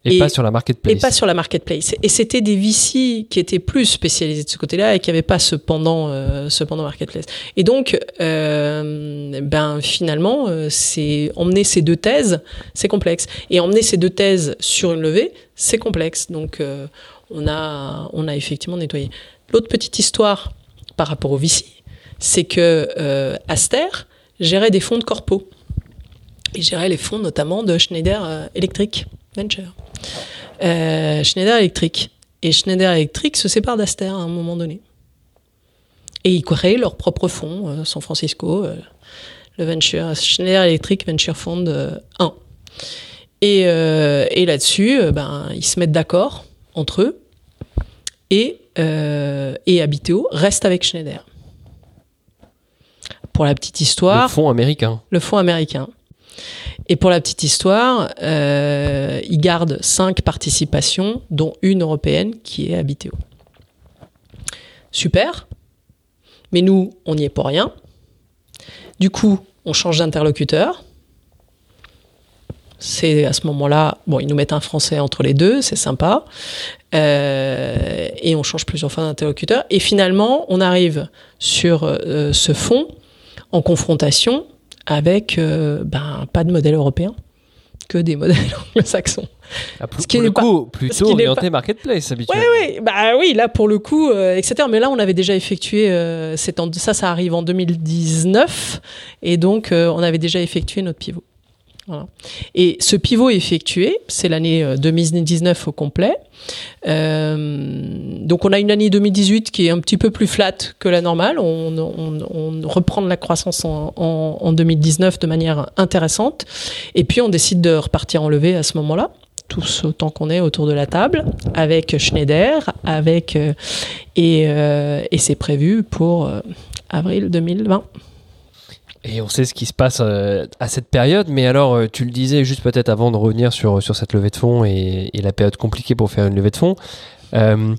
Et, pas sur la marketplace. Et pas sur la marketplace. Et c'était des VC qui étaient plus spécialisés de ce côté-là et qui n'avaient pas cependant, euh, cependant marketplace. Et donc, euh, ben finalement, euh, c'est emmener ces deux thèses, c'est complexe. Et emmener ces deux thèses sur une levée, c'est complexe. Donc, euh, on a, on a effectivement nettoyé. L'autre petite histoire par rapport au VC, c'est que Aster gérait des fonds de corpo. Il gérait les fonds notamment de Schneider Electric Venture. Euh, Schneider Electric. Et Schneider Electric se sépare d'Aster à un moment donné. Et ils créent leur propre fonds, euh, San Francisco, euh, le Venture, Schneider Electric Venture Fund 1. Et, et là-dessus, ben, ils se mettent d'accord entre eux. Et, et Habiteo reste avec Schneider. Pour la petite histoire. Le fonds américain. Le fonds américain. Et pour la petite histoire, euh, ils gardent cinq participations, dont une européenne qui est Habiteo. Super. Mais nous, on n'y est pour rien. Du coup, on change d'interlocuteur. C'est à ce moment-là, bon, ils nous mettent un français entre les deux, c'est sympa. Euh, et on change plusieurs fois d'interlocuteur. Et finalement, on arrive sur euh, ce fond en confrontation avec euh, ben, pas de modèle européen, que des [laughs] modèles anglo-saxons. Ah, pour, ce qui le coup, plutôt orienté marketplace habituellement. Oui, oui, bah oui, là pour le coup, euh, etc. Mais là, on avait déjà effectué, euh, ça, ça arrive en 2019, et donc on avait déjà effectué notre pivot. Et ce pivot effectué, c'est l'année 2019 euh, au complet. Euh, donc on a une année 2018 qui est un petit peu plus flat que la normale. On, reprend de la croissance en, 2019 de manière intéressante. Et puis on décide de repartir en levée à ce moment-là tous autant qu'on est autour de la table, avec Schneider, avec euh, et c'est prévu pour avril 2020. Et on sait ce qui se passe euh, à cette période, mais alors euh, tu le disais juste peut-être avant de revenir sur, sur cette levée de fonds et, la période compliquée pour faire une levée de fonds, euh,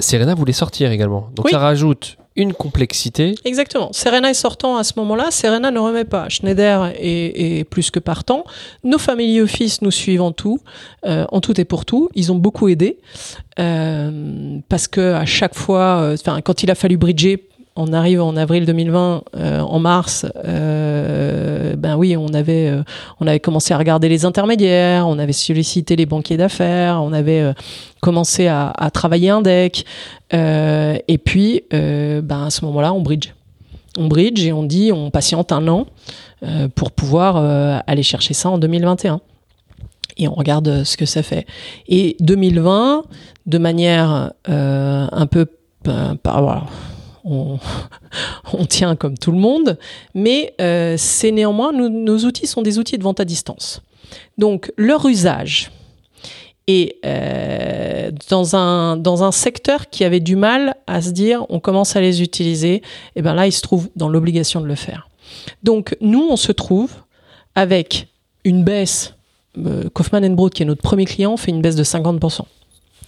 Serena voulait sortir également. Donc ça rajoute une complexité. Exactement. Serena est sortant à ce moment-là. Serena ne remet pas. Schneider est, plus que partant. Nos family office nous suivent en tout, en tout et pour tout. Ils ont beaucoup aidé parce que à chaque fois, enfin quand il a fallu bridger on arrive en avril 2020, euh, en mars, euh, ben oui, on avait, euh, on avait commencé à regarder les intermédiaires, on avait sollicité les banquiers d'affaires, on avait commencé à, travailler un deck, et puis, ben à ce moment-là, on bridge. On bridge et on dit, on patiente un an pour pouvoir aller chercher ça en 2021 et on regarde ce que ça fait. Et 2020, de manière un peu, par, voilà, [laughs] on, tient comme tout le monde, mais euh, c'est néanmoins, nos outils sont des outils de vente à distance. Donc leur usage est euh, dans, un, dans un secteur qui avait du mal à se dire on commence à les utiliser, et bien là, il se trouve dans l'obligation de le faire. Donc nous, on se trouve avec une baisse, euh, Kaufman Broad, qui est notre premier client, fait une baisse de 50%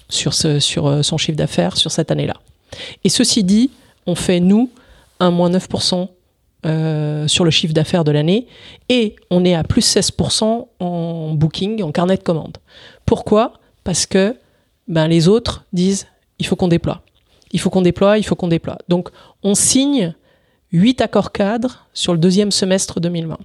sur, sur son chiffre d'affaires sur cette année-là. Et ceci dit, on fait, nous, un moins 9% euh, sur le chiffre d'affaires de l'année et on est à plus 16% en booking, en carnet de commandes. Pourquoi? Parce que ben, les autres disent il faut qu'on déploie. Il faut qu'on déploie, il faut qu'on déploie. Donc on signe huit accords cadres sur le deuxième semestre 2020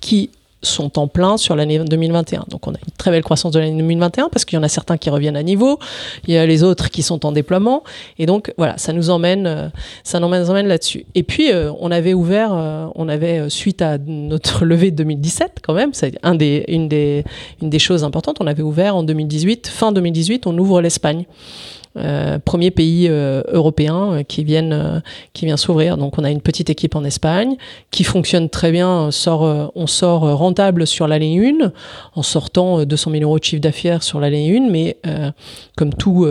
qui sont en plein sur l'année 2021. Donc on a une très belle croissance de l'année 2021 parce qu'il y en a certains qui reviennent à niveau, il y a les autres qui sont en déploiement et donc voilà, ça nous emmène euh, ça nous emmène là-dessus. Et puis euh, on avait ouvert euh, on avait suite à notre [laughs] levée de 2017 quand même, c'est un des une des une des choses importantes, on avait ouvert en 2018, fin 2018, on ouvre l'Espagne. Euh, premier pays euh, européen euh, qui viennent qui vient s'ouvrir. Donc on a une petite équipe en Espagne qui fonctionne très bien. Sort, on sort rentable sur l'année 1 en sortant 200 000 euros de chiffre d'affaires sur l'année 1, mais comme tout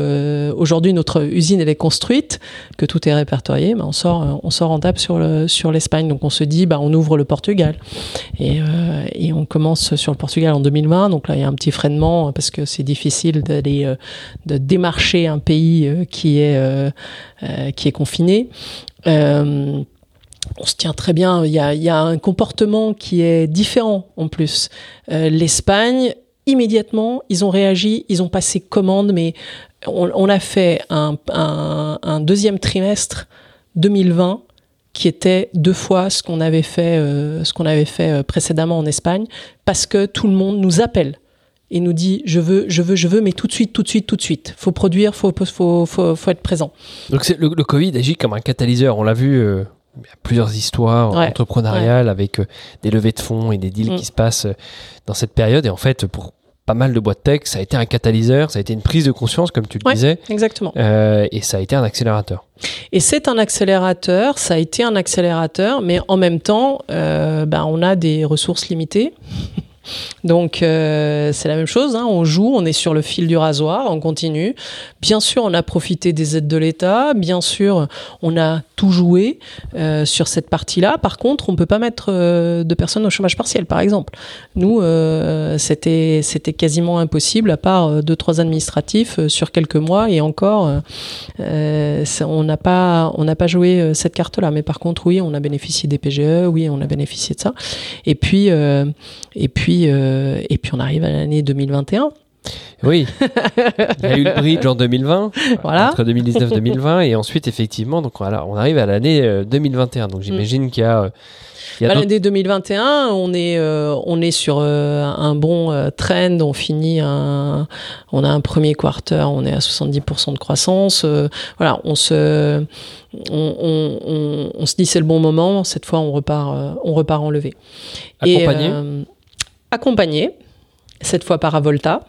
aujourd'hui notre usine elle est construite, que tout est répertorié, bah, on sort on sort rentable sur sur l'Espagne. Donc on se dit bah on ouvre le Portugal et, et on commence sur le Portugal en 2020. Donc là il y a un petit freinement parce que c'est difficile d'aller de démarcher un pays euh, qui est euh, euh, qui est confiné on se tient très bien. Il y, a, un comportement qui est différent en plus. L'Espagne, immédiatement, ils ont réagi, ils ont passé commande, mais on, a fait un, deuxième trimestre 2020 qui était deux fois ce qu'on avait fait, ce qu'on avait fait précédemment en Espagne, parce que tout le monde nous appelle et nous dit je veux, je veux, je veux, mais tout de suite, tout de suite, tout de suite. Faut produire, faut, faut, faut, faut être présent. Donc le, le, Covid agit comme un catalyseur. On l'a vu. Euh, il y a plusieurs histoires entrepreneuriales avec euh, des levées de fonds et des deals mm. qui se passent euh, dans cette période. Et en fait, pour pas mal de boîtes tech, ça a été un catalyseur, ça a été une prise de conscience, comme tu le disais. Exactement. et ça a été un accélérateur. Et c'est un accélérateur, ça a été un accélérateur, mais en même temps, ben, on a des ressources limitées. Donc euh, c'est la même chose, hein. on joue, on est sur le fil du rasoir, on continue. Bien sûr, on a profité des aides de l'État, bien sûr, on a tout joué euh, sur cette partie-là. Par contre, on peut pas mettre euh, de personnes au chômage partiel, par exemple. Nous, c'était c'était quasiment impossible, à part deux trois administratifs sur quelques mois, et encore, on n'a pas pas joué cette carte-là. Mais par contre, oui, on a bénéficié des PGE, oui, on a bénéficié de ça. Et puis et puis euh, et puis on arrive à l'année 2021. Oui, [laughs] il y a eu le bridge en 2020, voilà. entre 2019 et 2020, et ensuite effectivement, donc voilà, on arrive à l'année 2021. Euh, donc j'imagine qu'il y a euh, bah, L'année 2021, on est on est sur un bon trend. On finit un, on a un premier quarter, on est à 70% de croissance. voilà, on se on, on, on, se dit c'est le bon moment. Cette fois, on repart on repart en levée. Accompagné? Accompagné, cette fois par Avolta,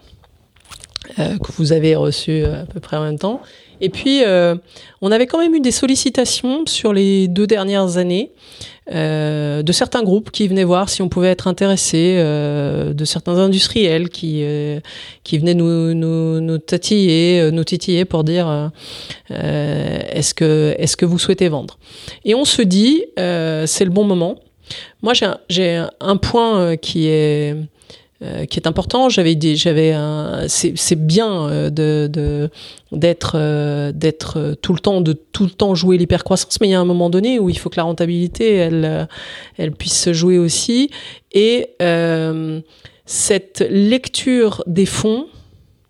euh, que vous avez reçu euh, à peu près en même temps. Et puis, euh, on avait quand même eu des sollicitations sur les deux dernières années de certains groupes qui venaient voir si on pouvait être intéressé, de certains industriels qui qui venaient nous nous, nous tatiller, nous titiller pour dire est-ce que est-ce que vous souhaitez vendre? Et on se dit c'est le bon moment moi, j'ai un, point qui est euh, qui est important. J'avais j'avais c'est bien euh, de d'être euh, d'être tout le temps de tout le temps jouer l'hypercroissance, mais il y a un moment donné où il faut que la rentabilité elle elle puisse se jouer aussi et cette lecture des fonds,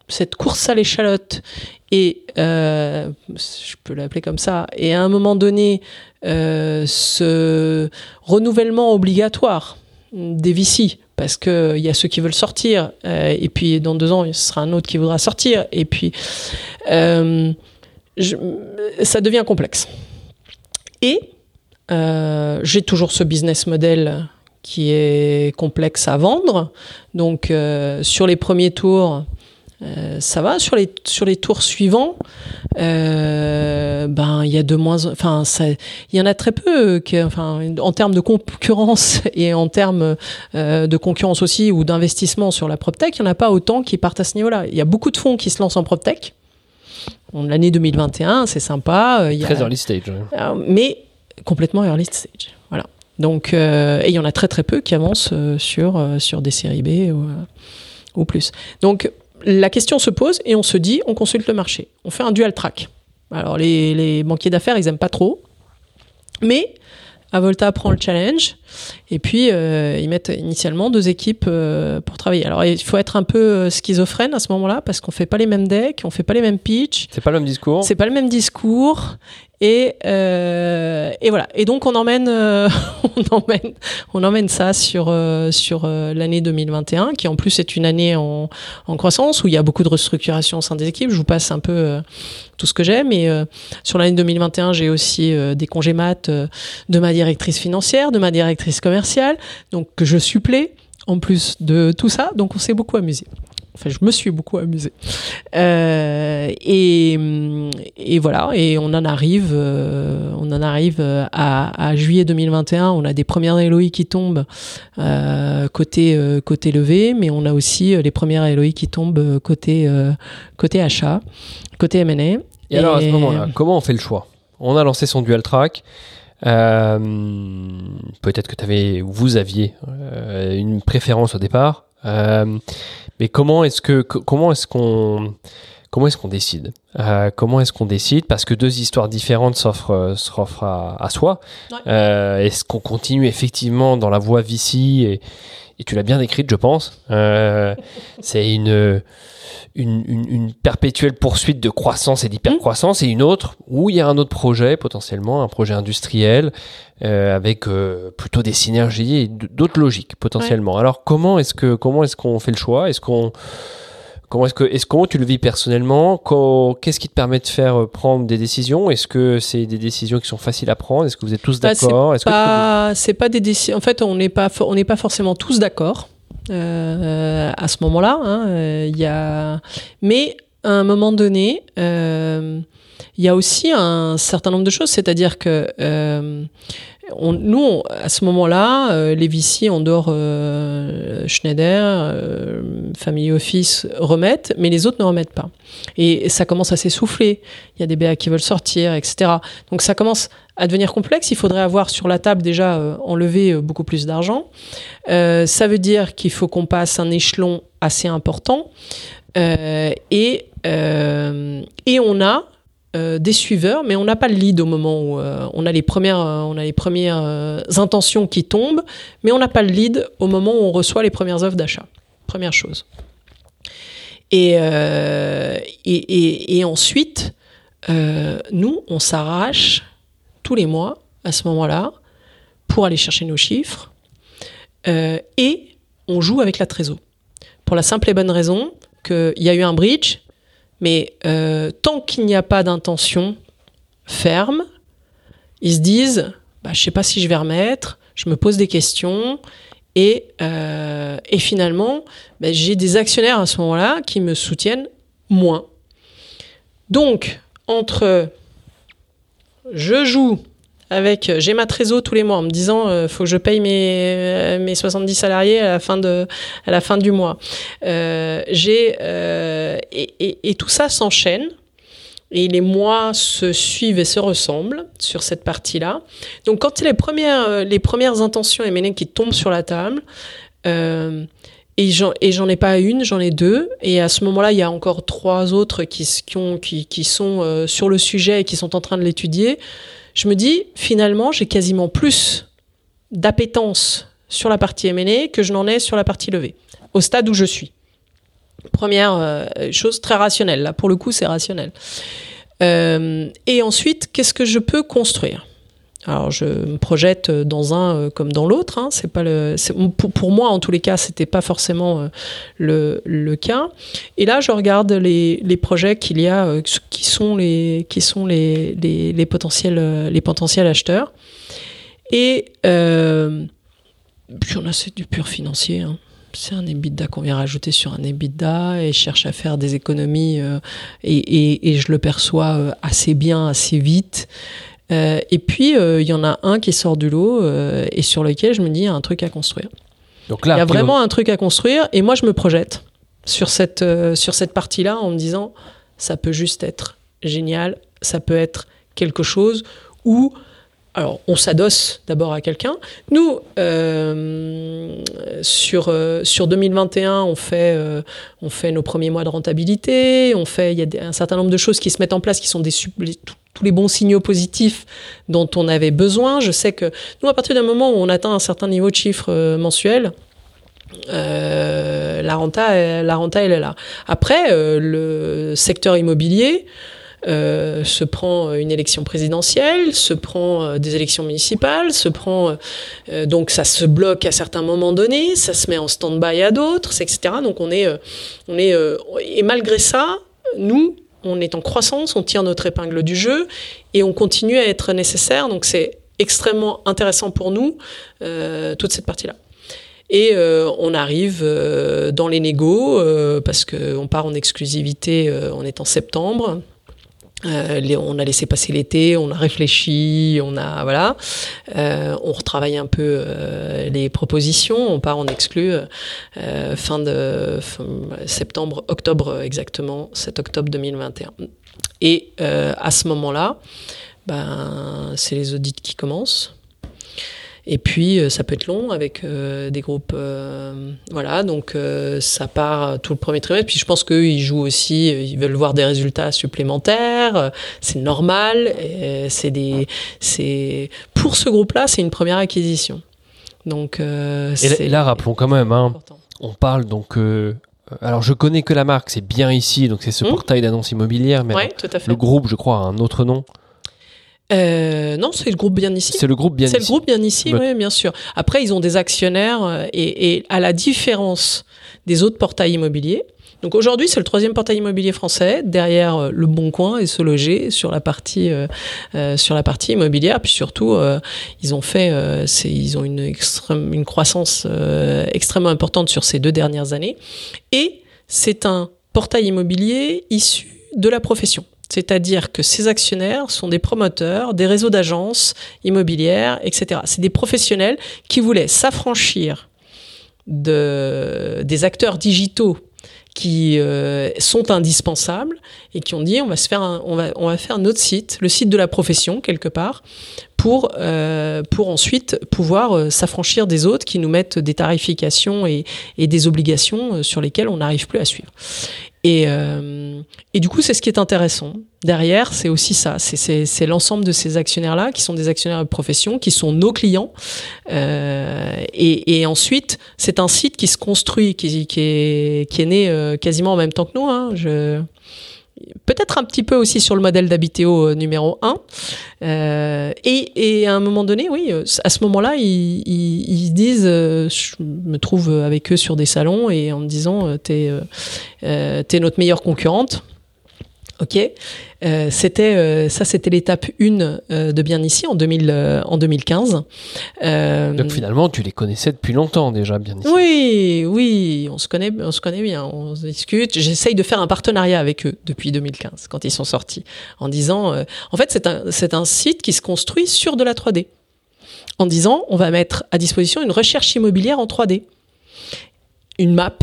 cette course à l'échalote et je peux l'appeler comme ça, et à un moment donné euh, ce renouvellement obligatoire des VC, parce qu'il y a ceux qui veulent sortir, euh, et puis dans deux ans, ce sera un autre qui voudra sortir, et puis euh, ça devient complexe. Et j'ai toujours ce business model qui est complexe à vendre. Donc sur les premiers tours, euh, ça va sur les sur les tours suivants. Euh, ben il y a de moins, enfin il y en a très peu. Enfin en termes de concurrence [laughs] et en termes euh, de concurrence aussi ou d'investissement sur la proptech, il y en a pas autant qui partent à ce niveau-là. Il y a beaucoup de fonds qui se lancent en proptech. L'année 2021, c'est sympa. Il y très early stage. mais complètement early stage. Voilà. Donc et il y en a très très peu qui avancent sur sur des séries B ou, ou plus. Donc la question se pose et on se dit, on consulte le marché. On fait un dual track. Alors les, banquiers d'affaires, ils aiment pas trop. Mais Avolta prend le challenge et puis euh, ils mettent initialement deux équipes euh, pour travailler. Alors il faut être un peu euh, schizophrène à ce moment-là parce qu'on fait pas les mêmes decks, on fait pas les mêmes pitchs. C'est pas le même discours. C'est pas le même discours Et, euh, et voilà. Et donc on emmène, euh, [laughs] on emmène, on emmène ça sur euh, sur l'année 2021, qui en plus est une année en, en croissance où il y a beaucoup de restructuration au sein des équipes. Je vous passe un peu tout ce que j'ai, mais sur l'année 2021, j'ai aussi des congés maths de ma directrice financière, de ma directrice commerciale, donc que je supplée en plus de tout ça. Donc on s'est beaucoup amusé. Enfin, je me suis beaucoup amusée. Euh, et, et, voilà, et on en arrive, euh, on en arrive à, à, juillet 2021. On a des premières LOI qui tombent euh, côté euh, côté levé, mais on a aussi les premières LOI qui tombent côté côté achat, côté M&A. Et, alors à ce moment-là, comment on fait le choix? On a lancé son dual track. Peut-être que avais, vous aviez une préférence au départ, euh, mais comment est-ce que comment est-ce qu'on comment est-ce qu'on décide? Euh, Comment est-ce qu'on décide? Parce que deux histoires différentes s'offrent s'offrent à, à, soi. Ouais. Euh, est-ce qu'on continue effectivement dans la voie Vici et, et tu l'as bien décrite, je pense. Euh, c'est une une, une, une, perpétuelle poursuite de croissance et d'hypercroissance, et une autre où il y a un autre projet, potentiellement un projet industriel, euh, avec euh, plutôt des synergies et d'autres logiques, potentiellement. Ouais. Alors, comment est-ce que comment est-ce qu'on fait le choix? Est-ce qu'on Comment est-ce que, est-ce comment tu le vis personnellement? Qu'est-ce qui te permet de faire prendre des décisions? Est-ce que c'est des décisions qui sont faciles à prendre? Est-ce que vous êtes tous d'accord? Bah, C'est pas, c'est pas des décisions. En fait, on n'est pas, on n'est pas forcément tous d'accord euh, à ce moment-là. Hein. Il y a, mais à un moment donné, euh, il y a aussi un certain nombre de choses, c'est-à-dire que euh, nous, à ce moment-là, euh, les VC, dehors euh, Schneider, euh, Family Office remettent, mais les autres ne remettent pas. Et, ça commence à s'essouffler. Il y a des BA qui veulent sortir, etc. Donc ça commence à devenir complexe. Il faudrait avoir sur la table déjà euh, enlevé beaucoup plus d'argent. ça veut dire qu'il faut qu'on passe un échelon assez important. et, et on a euh, des suiveurs, mais on n'a pas le lead au moment où euh, on a les premières, euh, intentions qui tombent, mais on n'a pas le lead au moment où on reçoit les premières offres d'achat. Première chose. Et, et, ensuite, nous, on s'arrache tous les mois à ce moment-là pour aller chercher nos chiffres et on joue avec la trésor. Pour la simple et bonne raison qu'il y a eu un bridge, mais euh, tant qu'il n'y a pas d'intention ferme, ils se disent bah, je sais pas si je vais remettre, je me pose des questions. Et, euh, finalement, bah, j'ai des actionnaires à ce moment-là qui me soutiennent moins. Donc, entre je joue avec j'ai ma trésor tous les mois en me disant euh, faut que je paye mes euh, mes 70 salariés à la fin de à la fin du mois. Euh, j'ai euh, et, tout ça s'enchaîne. Et les mois se suivent et se ressemblent sur cette partie-là. Donc, quand les premières, les premières intentions M&A qui tombent sur la table, euh, et j'en, ai pas une, j'en ai deux. Et à ce moment-là, il y a encore trois autres qui, qui, ont, qui, qui sont euh, sur le sujet et qui sont en train de l'étudier je me dis, finalement, j'ai quasiment plus d'appétence sur la partie M&A que je n'en ai sur la partie levée, au stade où je suis. Première euh, chose très rationnelle, là pour le coup c'est rationnel. Euh, et ensuite, qu'est-ce que je peux construire? Alors je me projette dans un euh, comme dans l'autre. Hein, c'est pas le, pour, moi en tous les cas, c'était pas forcément euh, le, le, cas. Et là, je regarde les, les projets qu'il y a, euh, qui sont les qui sont les, les, potentiels les potentiels acheteurs. Et euh, puis on a c'est du pur financier. Hein. C'est un EBITDA qu'on vient rajouter sur un EBITDA et je cherche à faire des économies euh, et, et, je le perçois assez bien, assez vite. Euh, et puis, il euh, y en a un qui sort du lot euh, et sur lequel je me dis, il y a un truc à construire. Donc là, il y a vraiment un truc à construire et moi, je me projette sur cette, sur cette partie-là en me disant, ça peut juste être génial, ça peut être quelque chose où alors, on s'adosse d'abord à quelqu'un. Nous, euh, sur, euh, sur 2021, on fait, euh, on fait nos premiers mois de rentabilité. On fait, il y a un certain nombre de choses qui se mettent en place qui sont tous les bons signaux positifs dont on avait besoin. Je sais que nous, à partir d'un moment où on atteint un certain niveau de chiffre mensuel, la renta, la renta, elle est là. Après, le secteur immobilier, euh, se prend une élection présidentielle, se prend euh, des élections municipales, se prend euh, donc ça se bloque à certains moments donnés, ça se met en stand-by à d'autres, etc. Donc on est, on est et malgré ça, nous, on est en croissance, on tire notre épingle du jeu et on continue à être nécessaire. Donc c'est extrêmement intéressant pour nous toute cette partie-là. Et on arrive dans les négos parce qu'on part en exclusivité, on est en septembre. Euh, on a laissé passer l'été, on a réfléchi, on a voilà, euh, on retravaille un peu euh, les propositions, on part en exclu fin de septembre, octobre exactement, 7 octobre 2021. Et à ce moment-là, ben c'est les audits qui commencent. Et puis, euh, ça peut être long avec euh, des groupes. Euh, voilà, donc ça part tout le premier trimestre. Puis je pense qu'eux, ils jouent aussi, ils veulent voir des résultats supplémentaires. c'est normal. C'est des, c'est pour ce groupe-là, c'est une première acquisition. Donc, et là, rappelons quand même, hein, on parle donc. alors, je connais que la marque, c'est bien ici, donc c'est ce hmm portail d'annonces immobilières, mais le groupe, je crois, a un autre nom. Euh, non, c'est le groupe bien ici. C'est le groupe bien ici. C'est le groupe bien ici, oui, bien sûr. Après, ils ont des actionnaires euh, et, et, à la différence des autres portails immobiliers. Donc aujourd'hui, c'est le troisième portail immobilier français derrière euh, Le Bon Coin et Se Loger sur la partie euh, sur la partie immobilière. Puis surtout, ils ont fait, ils ont une extrême, une croissance extrêmement importante sur ces deux dernières années. Et c'est un portail immobilier issu de la profession. C'est-à-dire que ces actionnaires sont des promoteurs, des réseaux d'agences immobilières, etc. C'est des professionnels qui voulaient s'affranchir de, des acteurs digitaux qui euh, sont indispensables et qui ont dit on va faire on notre site le site de la profession quelque part pour euh, ensuite pouvoir euh, s'affranchir des autres qui nous mettent des tarifications et des obligations sur lesquelles on n'arrive plus à suivre et, euh, et du coup, c'est ce qui est intéressant. Derrière, c'est aussi ça. C'est l'ensemble de ces actionnaires-là, qui sont des actionnaires de profession, qui sont nos clients. Euh, et, et, ensuite, c'est un site qui se construit, qui, qui, est, qui est né euh, quasiment en même temps que nous. Hein. Je, peut-être un petit peu aussi sur le modèle d'Habitéo euh, numéro 1. Euh, et, et, à un moment donné, oui, euh, à ce moment-là, ils, ils, ils, disent, je me trouve avec eux sur des salons et en me disant, t'es euh, notre meilleure concurrente. Ok, euh, c'était euh, ça, c'était l'étape 1 euh, de Bien ici en 2000 en 2015. Donc finalement, tu les connaissais depuis longtemps déjà, Bien ici. Oui, oui, on se connaît, on se connaît bien, on se discute. J'essaye de faire un partenariat avec eux depuis 2015 quand ils sont sortis, en disant, en fait, c'est un c'est un site qui se construit sur de la 3D, en disant, on va mettre à disposition une recherche immobilière en 3D, une map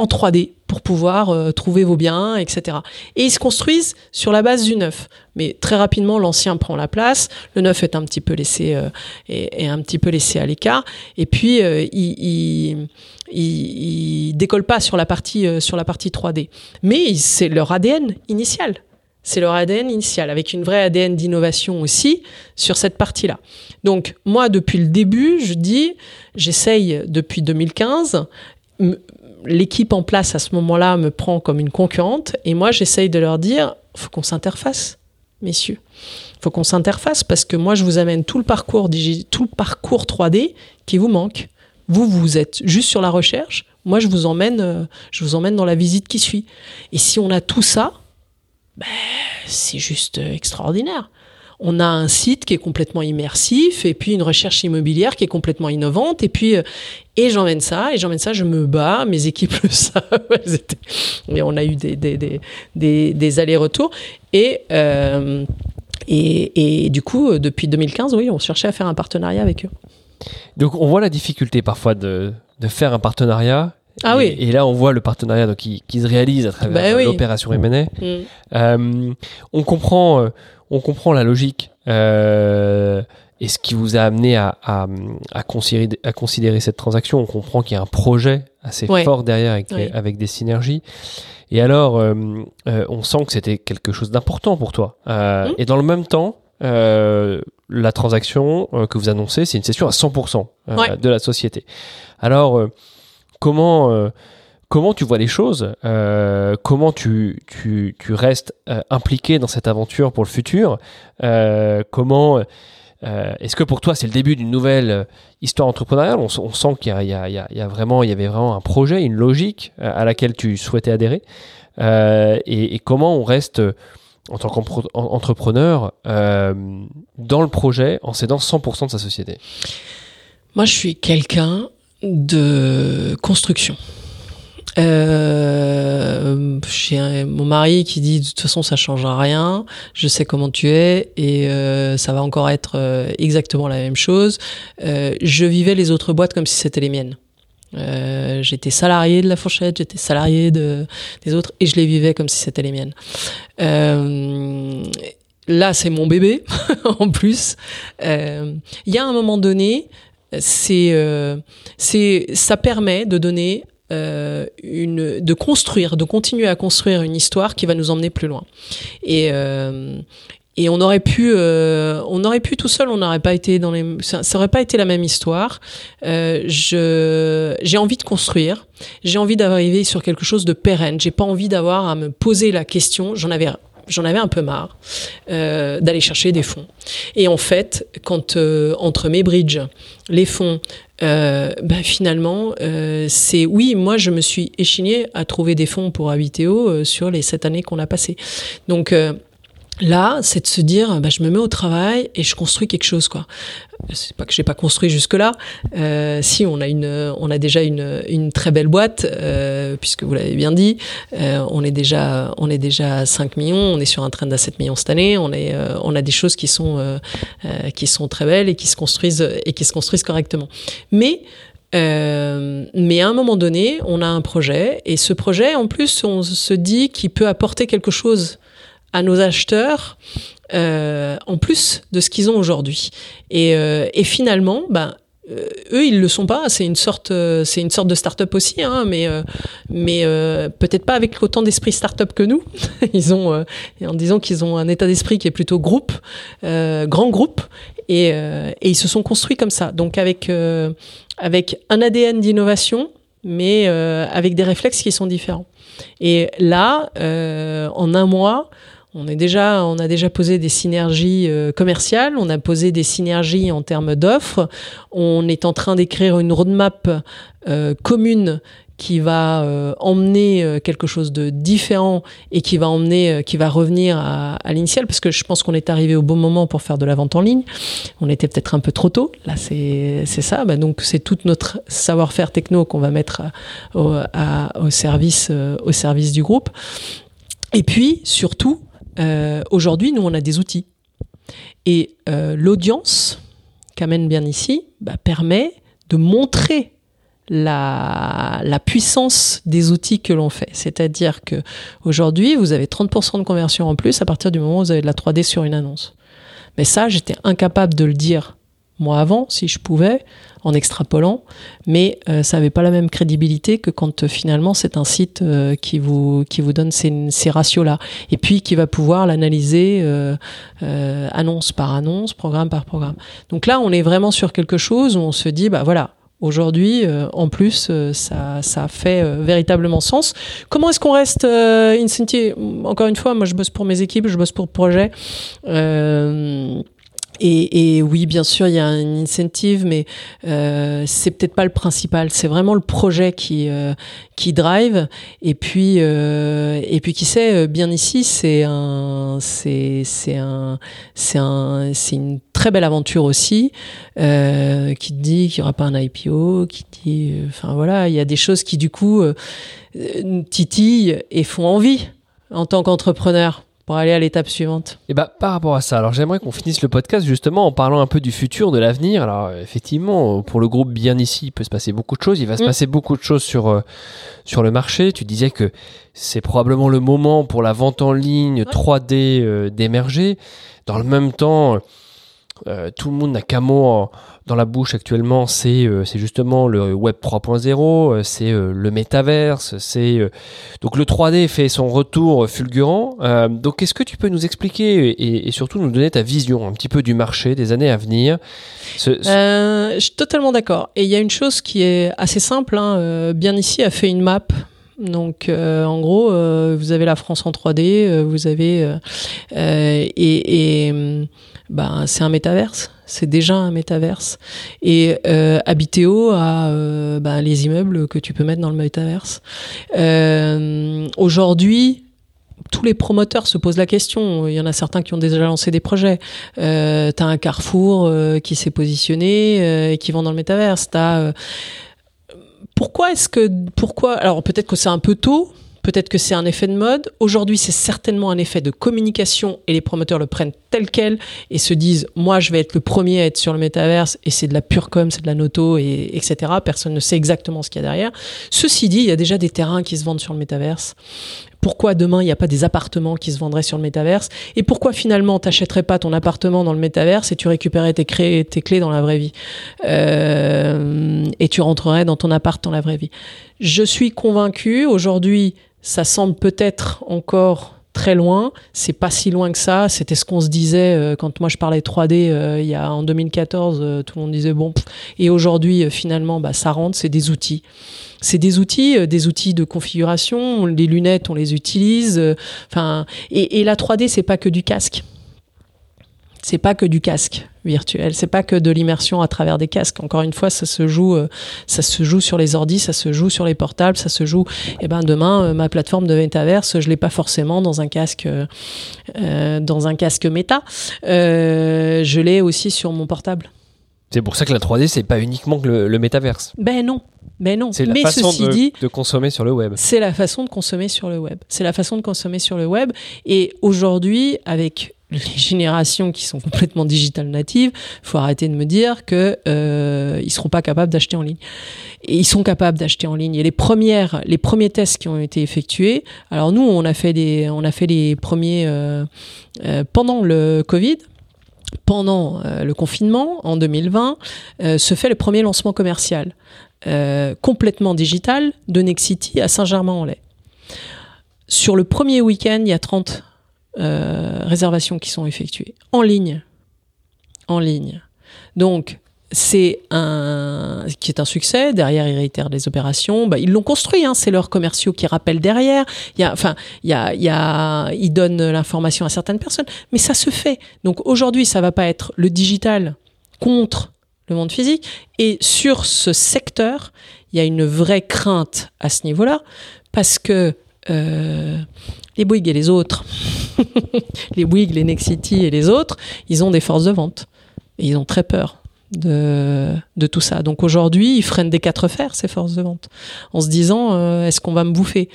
en 3D pouvoir euh, trouver vos biens, etc. Et ils se construisent sur la base du neuf. Mais très rapidement, l'ancien prend la place, le neuf est un petit peu laissé, euh, un petit peu laissé à l'écart, et puis euh, il, il, décolle pas sur la partie sur la partie 3D. Mais c'est leur ADN initial. C'est leur ADN initial, avec une vraie ADN d'innovation aussi sur cette partie-là. Donc moi, depuis le début, je dis, j'essaye depuis 2015 l'équipe en place à ce moment-là me prend comme une concurrente et moi j'essaye de leur dire faut qu'on s'interface, messieurs. Faut qu'on s'interface parce que moi je vous amène tout le parcours tout le parcours 3D qui vous manque. Vous vous êtes juste sur la recherche, moi je vous emmène euh, je vous emmène dans la visite qui suit. Et si on a tout ça, ben, c'est juste extraordinaire on a un site qui est complètement immersif et puis une recherche immobilière qui est complètement innovante et puis euh, et j'emmène ça et j'emmène ça je me bats mes équipes le [laughs] savent mais on a eu des des, des, des, allers-retours et, euh, et et du coup depuis 2015 oui on cherchait à faire un partenariat avec eux. Donc on voit la difficulté parfois de, de faire un partenariat ah et, oui. Et là, on voit le partenariat donc, qui, qui se réalise à travers bah l'opération M&A. Mm. Euh, on comprend, on comprend la logique euh, et ce qui vous a amené à, à, à, considérer, à considérer cette transaction. On comprend qu'il y a un projet assez fort derrière avec, avec des synergies. Et alors, euh, euh, on sent que c'était quelque chose d'important pour toi. Euh, mmh. Et dans le même temps, euh, la transaction euh, que vous annoncez, c'est une cession à 100% de la société. Alors, comment comment tu vois les choses Comment tu, tu, tu restes impliqué dans cette aventure pour le futur Comment Est-ce que pour toi c'est le début d'une nouvelle histoire entrepreneuriale? On, sent qu'il y, y, a vraiment, il y avait vraiment un projet, une logique à laquelle tu souhaitais adhérer. Et, comment on reste en tant qu'entrepreneur euh, dans le projet en cédant 100% de sa société? Moi, je suis quelqu'un de construction. Euh, j'ai mon mari qui dit de toute façon ça changera rien, je sais comment tu es et euh, ça va encore être euh, exactement la même chose. Euh, je vivais les autres boîtes comme si c'était les miennes. J'étais salarié de la fourchette, j'étais salarié de, des autres et je les vivais comme si c'était les miennes. Là, c'est mon bébé [laughs] en plus. Il y a un moment donné, c'est, euh, c'est, ça permet de donner euh, une, de construire, de continuer à construire une histoire qui va nous emmener plus loin. Et, euh, et on aurait pu, euh, on aurait pu tout seul, on n'aurait pas été dans les, ça, ça aurait pas été la même histoire. Euh, je, j'ai envie de construire, j'ai envie d'arriver sur quelque chose de pérenne. J'ai pas envie d'avoir à me poser la question. J'en avais j'en avais un peu marre euh, d'aller chercher des fonds. Et en fait, quand euh, entre mes bridges, les fonds, euh, ben finalement, euh, c'est oui, moi je me suis échigné à trouver des fonds pour Habiteo euh, sur les sept années qu'on a passées. Donc euh, Là, c'est de se dire, bah, je me mets au travail et je construis quelque chose, quoi. C'est pas que j'ai pas construit jusque là. Euh, si on a une, on a déjà une, une très belle boîte, euh, puisque vous l'avez bien dit. Euh, on est déjà, on est déjà à 5 millions. On est sur un train à 7 millions cette année. On est, euh, on a des choses qui sont, euh, euh, qui sont très belles et qui se construisent et qui se construisent correctement. Mais euh, mais à un moment donné, on a un projet et ce projet, en plus, on se dit qu'il peut apporter quelque chose à nos acheteurs euh, en plus de ce qu'ils ont aujourd'hui. Et, euh, finalement, ben, euh, eux, ils le sont pas. C'est une sorte, une sorte de start-up aussi, hein, mais mais peut-être pas avec autant d'esprit start-up que nous. [laughs] ils ont, en disant qu'ils ont un état d'esprit qui est plutôt groupe, grand groupe, et, et ils se sont construits comme ça. Donc avec avec un ADN d'innovation, mais avec des réflexes qui sont différents. Et là, en un mois on, est déjà, on a déjà posé des synergies euh, commerciales, on a posé des synergies en termes d'offres, on est en train d'écrire une roadmap euh, commune qui va euh, emmener quelque chose de différent et qui va emmener, qui va revenir à, à l'initial, parce que je pense qu'on est arrivé au bon moment pour faire de la vente en ligne. On était peut-être un peu trop tôt. Là, c'est c'est ça. Bah, donc c'est tout notre savoir-faire techno qu'on va mettre au service au service du groupe. Et puis surtout, euh, Aujourd'hui, nous, on a des outils. Et euh, l'audience qu'amène bien ici bah, permet de montrer la, puissance des outils que l'on fait. C'est-à-dire que aujourd'hui, vous avez 30% de conversion en plus à partir du moment où vous avez de la 3D sur une annonce. Mais ça, j'étais incapable de le dire moi avant, si je pouvais, en extrapolant, mais euh, ça n'avait pas la même crédibilité que quand euh, finalement c'est un site euh, qui vous qui vous donne ces, ratios-là, et puis qui va pouvoir l'analyser annonce par annonce, programme par programme. Donc là, on est vraiment sur quelque chose où on se dit, bah voilà. Aujourd'hui, en plus, ça, ça fait véritablement sens. Comment est-ce qu'on reste incentive Encore une fois, moi, je bosse pour mes équipes, je bosse pour projet. Et, oui, bien sûr, il y a un incentive, mais euh, c'est peut-être pas le principal. C'est vraiment le projet qui euh, qui drive. Et puis euh, et puis qui sait, bien ici, c'est un c'est c'est un c'est un c'est une très belle aventure aussi euh, qui te dit qu'il y aura pas un IPO, qui dit, enfin voilà, il y a des choses qui du coup euh, titillent et font envie en tant qu'entrepreneur pour aller à l'étape suivante Et bah par rapport à ça, alors j'aimerais qu'on finisse le podcast justement en parlant un peu du futur, de l'avenir. Alors effectivement, pour le groupe bien ici, il peut se passer beaucoup de choses. Il va se mmh. passer beaucoup de choses sur euh, sur le marché. Tu disais que c'est probablement le moment pour la vente en ligne 3D euh, d'émerger. Dans le même temps, euh, tout le monde n'a qu'un mot dans la bouche actuellement, c'est euh, justement le Web 3.0, euh, c'est le métaverse, c'est donc le 3D fait son retour fulgurant. Donc, est-ce que tu peux nous expliquer et, surtout nous donner ta vision un petit peu du marché des années à venir? Je suis totalement d'accord. Et il y a une chose qui est assez simple. Hein. Bien ici a fait une map Donc, en gros, vous avez la France en 3D, vous avez et, et ben, c'est un métaverse c'est déjà un métaverse. Et euh, Habiteo a euh, bah, les immeubles que tu peux mettre dans le métaverse. Euh, Aujourd'hui, tous les promoteurs se posent la question. Il y en a certains qui ont déjà lancé des projets. Euh, tu as un Carrefour euh, qui s'est positionné et qui vend dans le métaverse. T'as pourquoi est-ce que pourquoi alors peut-être que c'est un peu tôt Peut-être que c'est un effet de mode. Aujourd'hui, c'est certainement un effet de communication et les promoteurs le prennent tel quel et se disent moi, je vais être le premier à être sur le métaverse et c'est de la pure com, c'est de la noto et etc. Personne ne sait exactement ce qu'il y a derrière. Ceci dit, il y a déjà des terrains qui se vendent sur le métaverse. Pourquoi demain il n'y a pas des appartements qui se vendraient sur le métaverse? Et pourquoi finalement t'achèterais pas ton appartement dans le métaverse et tu récupérais tes, tes clés dans la vraie vie? Euh, et tu rentrerais dans ton appart dans la vraie vie Je suis convaincu aujourd'hui ça semble peut-être encore très loin. C'est pas si loin que ça. C'était ce qu'on se disait euh, quand moi je parlais 3D euh, il y a en 2014. Euh, tout le monde disait bon. Et aujourd'hui, finalement, bah, ça rentre. C'est des outils. C'est des outils, des outils de configuration. Les lunettes, on les utilise. Enfin, et, et la 3D, c'est pas que du casque c'est pas que du casque virtuel, c'est pas que de l'immersion à travers des casques. Encore une fois, ça se joue, euh, ça se joue sur les ordis, ça se joue sur les portables, ça se joue. Et eh ben demain, euh, ma plateforme de Metaverse, je l'ai pas forcément dans un casque, euh, dans un casque méta. je l'ai aussi sur mon portable. C'est pour ça que la 3D, c'est pas uniquement le, le métaverse. Ben non. Ben non. C'est la Mais façon ceci de, dit, de consommer sur le web. c'est la façon de consommer sur le web. C'est la façon de consommer sur le web. Et aujourd'hui, avec les générations qui sont complètement digital natives, faut arrêter de me dire que euh, ils seront pas capables d'acheter en ligne. Et ils sont capables d'acheter en ligne. Et les premières, les premiers tests qui ont été effectués. Alors nous, on a fait des, on a fait les premiers euh, euh, pendant le Covid pendant euh, le confinement en 2020, euh, se fait le premier lancement commercial euh, complètement digital de Nexity à Saint-Germain-en-Laye. Sur le premier week-end, il y a 30 réservations qui sont effectuées en ligne. En ligne. Donc, c'est un qui est un succès. Derrière, ils réitèrent les opérations. Bah, ils l'ont construit. Hein, c'est leurs commerciaux qui rappellent derrière. Enfin, il y a, il y ils donnent l'information à certaines personnes. Mais ça se fait. Donc aujourd'hui, ça va pas être le digital contre le monde physique. Et sur ce secteur, il y a une vraie crainte à ce niveau-là parce que euh, les Bouygues et les autres, [laughs] les Bouygues, les Nexity et les autres, ils ont des forces de vente. Et ils ont très peur de, tout ça. Donc aujourd'hui, ils freinent des quatre fers, ces forces de vente, en se disant euh, est-ce qu'on va me bouffer?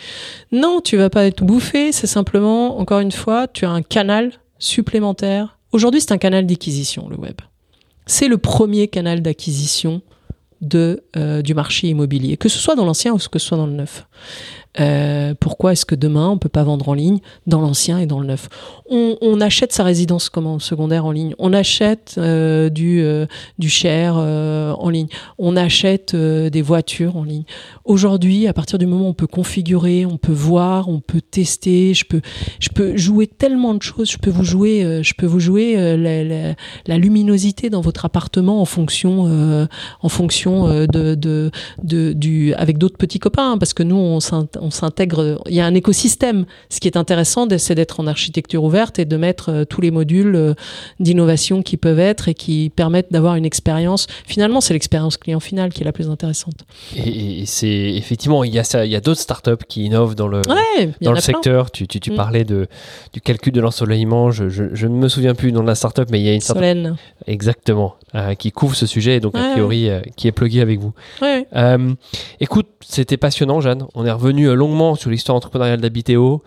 Non, tu vas pas être bouffé, c'est simplement, encore une fois, tu as un canal supplémentaire. Aujourd'hui, c'est un canal d'acquisition, le web. C'est le premier canal d'acquisition euh, du marché immobilier, que ce soit dans l'ancien ou que ce soit dans le neuf. Euh, pourquoi est-ce que demain on peut pas vendre en ligne dans l'ancien et dans le neuf? On, on, achète sa résidence comment secondaire en ligne? On achète euh, du euh, du cher euh, en ligne. On achète euh, des voitures en ligne. Aujourd'hui, à partir du moment où on peut configurer, on peut voir, on peut tester. Je peux je peux jouer tellement de choses. Je peux vous jouer je peux vous jouer la, la, la, luminosité dans votre appartement en fonction en fonction de, de, de du avec d'autres petits copains hein, parce que nous on on s'intègre. Il y a un écosystème. Ce qui est intéressant, c'est d'être en architecture ouverte et de mettre euh, tous les modules euh, d'innovation qui peuvent être et qui permettent d'avoir une expérience. Finalement, c'est l'expérience client finale qui est la plus intéressante. Et, c'est effectivement, il y a, ça, il y a d'autres startups qui innovent dans le, dans le secteur. Tu, tu, tu mm. parlais de, du calcul de l'ensoleillement. Je, je, je, ne me souviens plus du nom de la startup, mais il y a une startup. Solène. Exactement. Euh, qui couvre ce sujet et donc a priori euh, qui est plugué avec vous. Ouais. Euh, écoute, c'était passionnant, Jeanne. On est revenu longuement sur l'histoire entrepreneuriale d'Habiteo,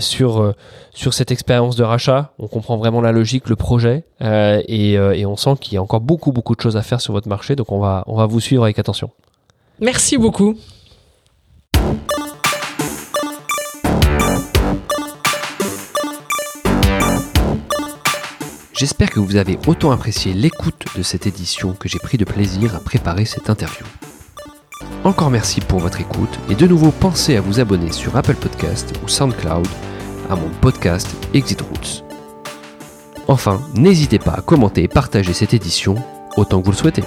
sur sur cette expérience de rachat. On comprend vraiment la logique, le projet, et, et on sent qu'il y a encore beaucoup beaucoup de choses à faire sur votre marché. Donc on va on va vous suivre avec attention. Merci beaucoup. J'espère que vous avez autant apprécié l'écoute de cette édition que j'ai pris de plaisir à préparer cette interview. Encore merci pour votre écoute et de nouveau pensez à vous abonner sur Apple Podcast ou SoundCloud à mon podcast Exit Roots. Enfin, n'hésitez pas à commenter et partager cette édition autant que vous le souhaitez.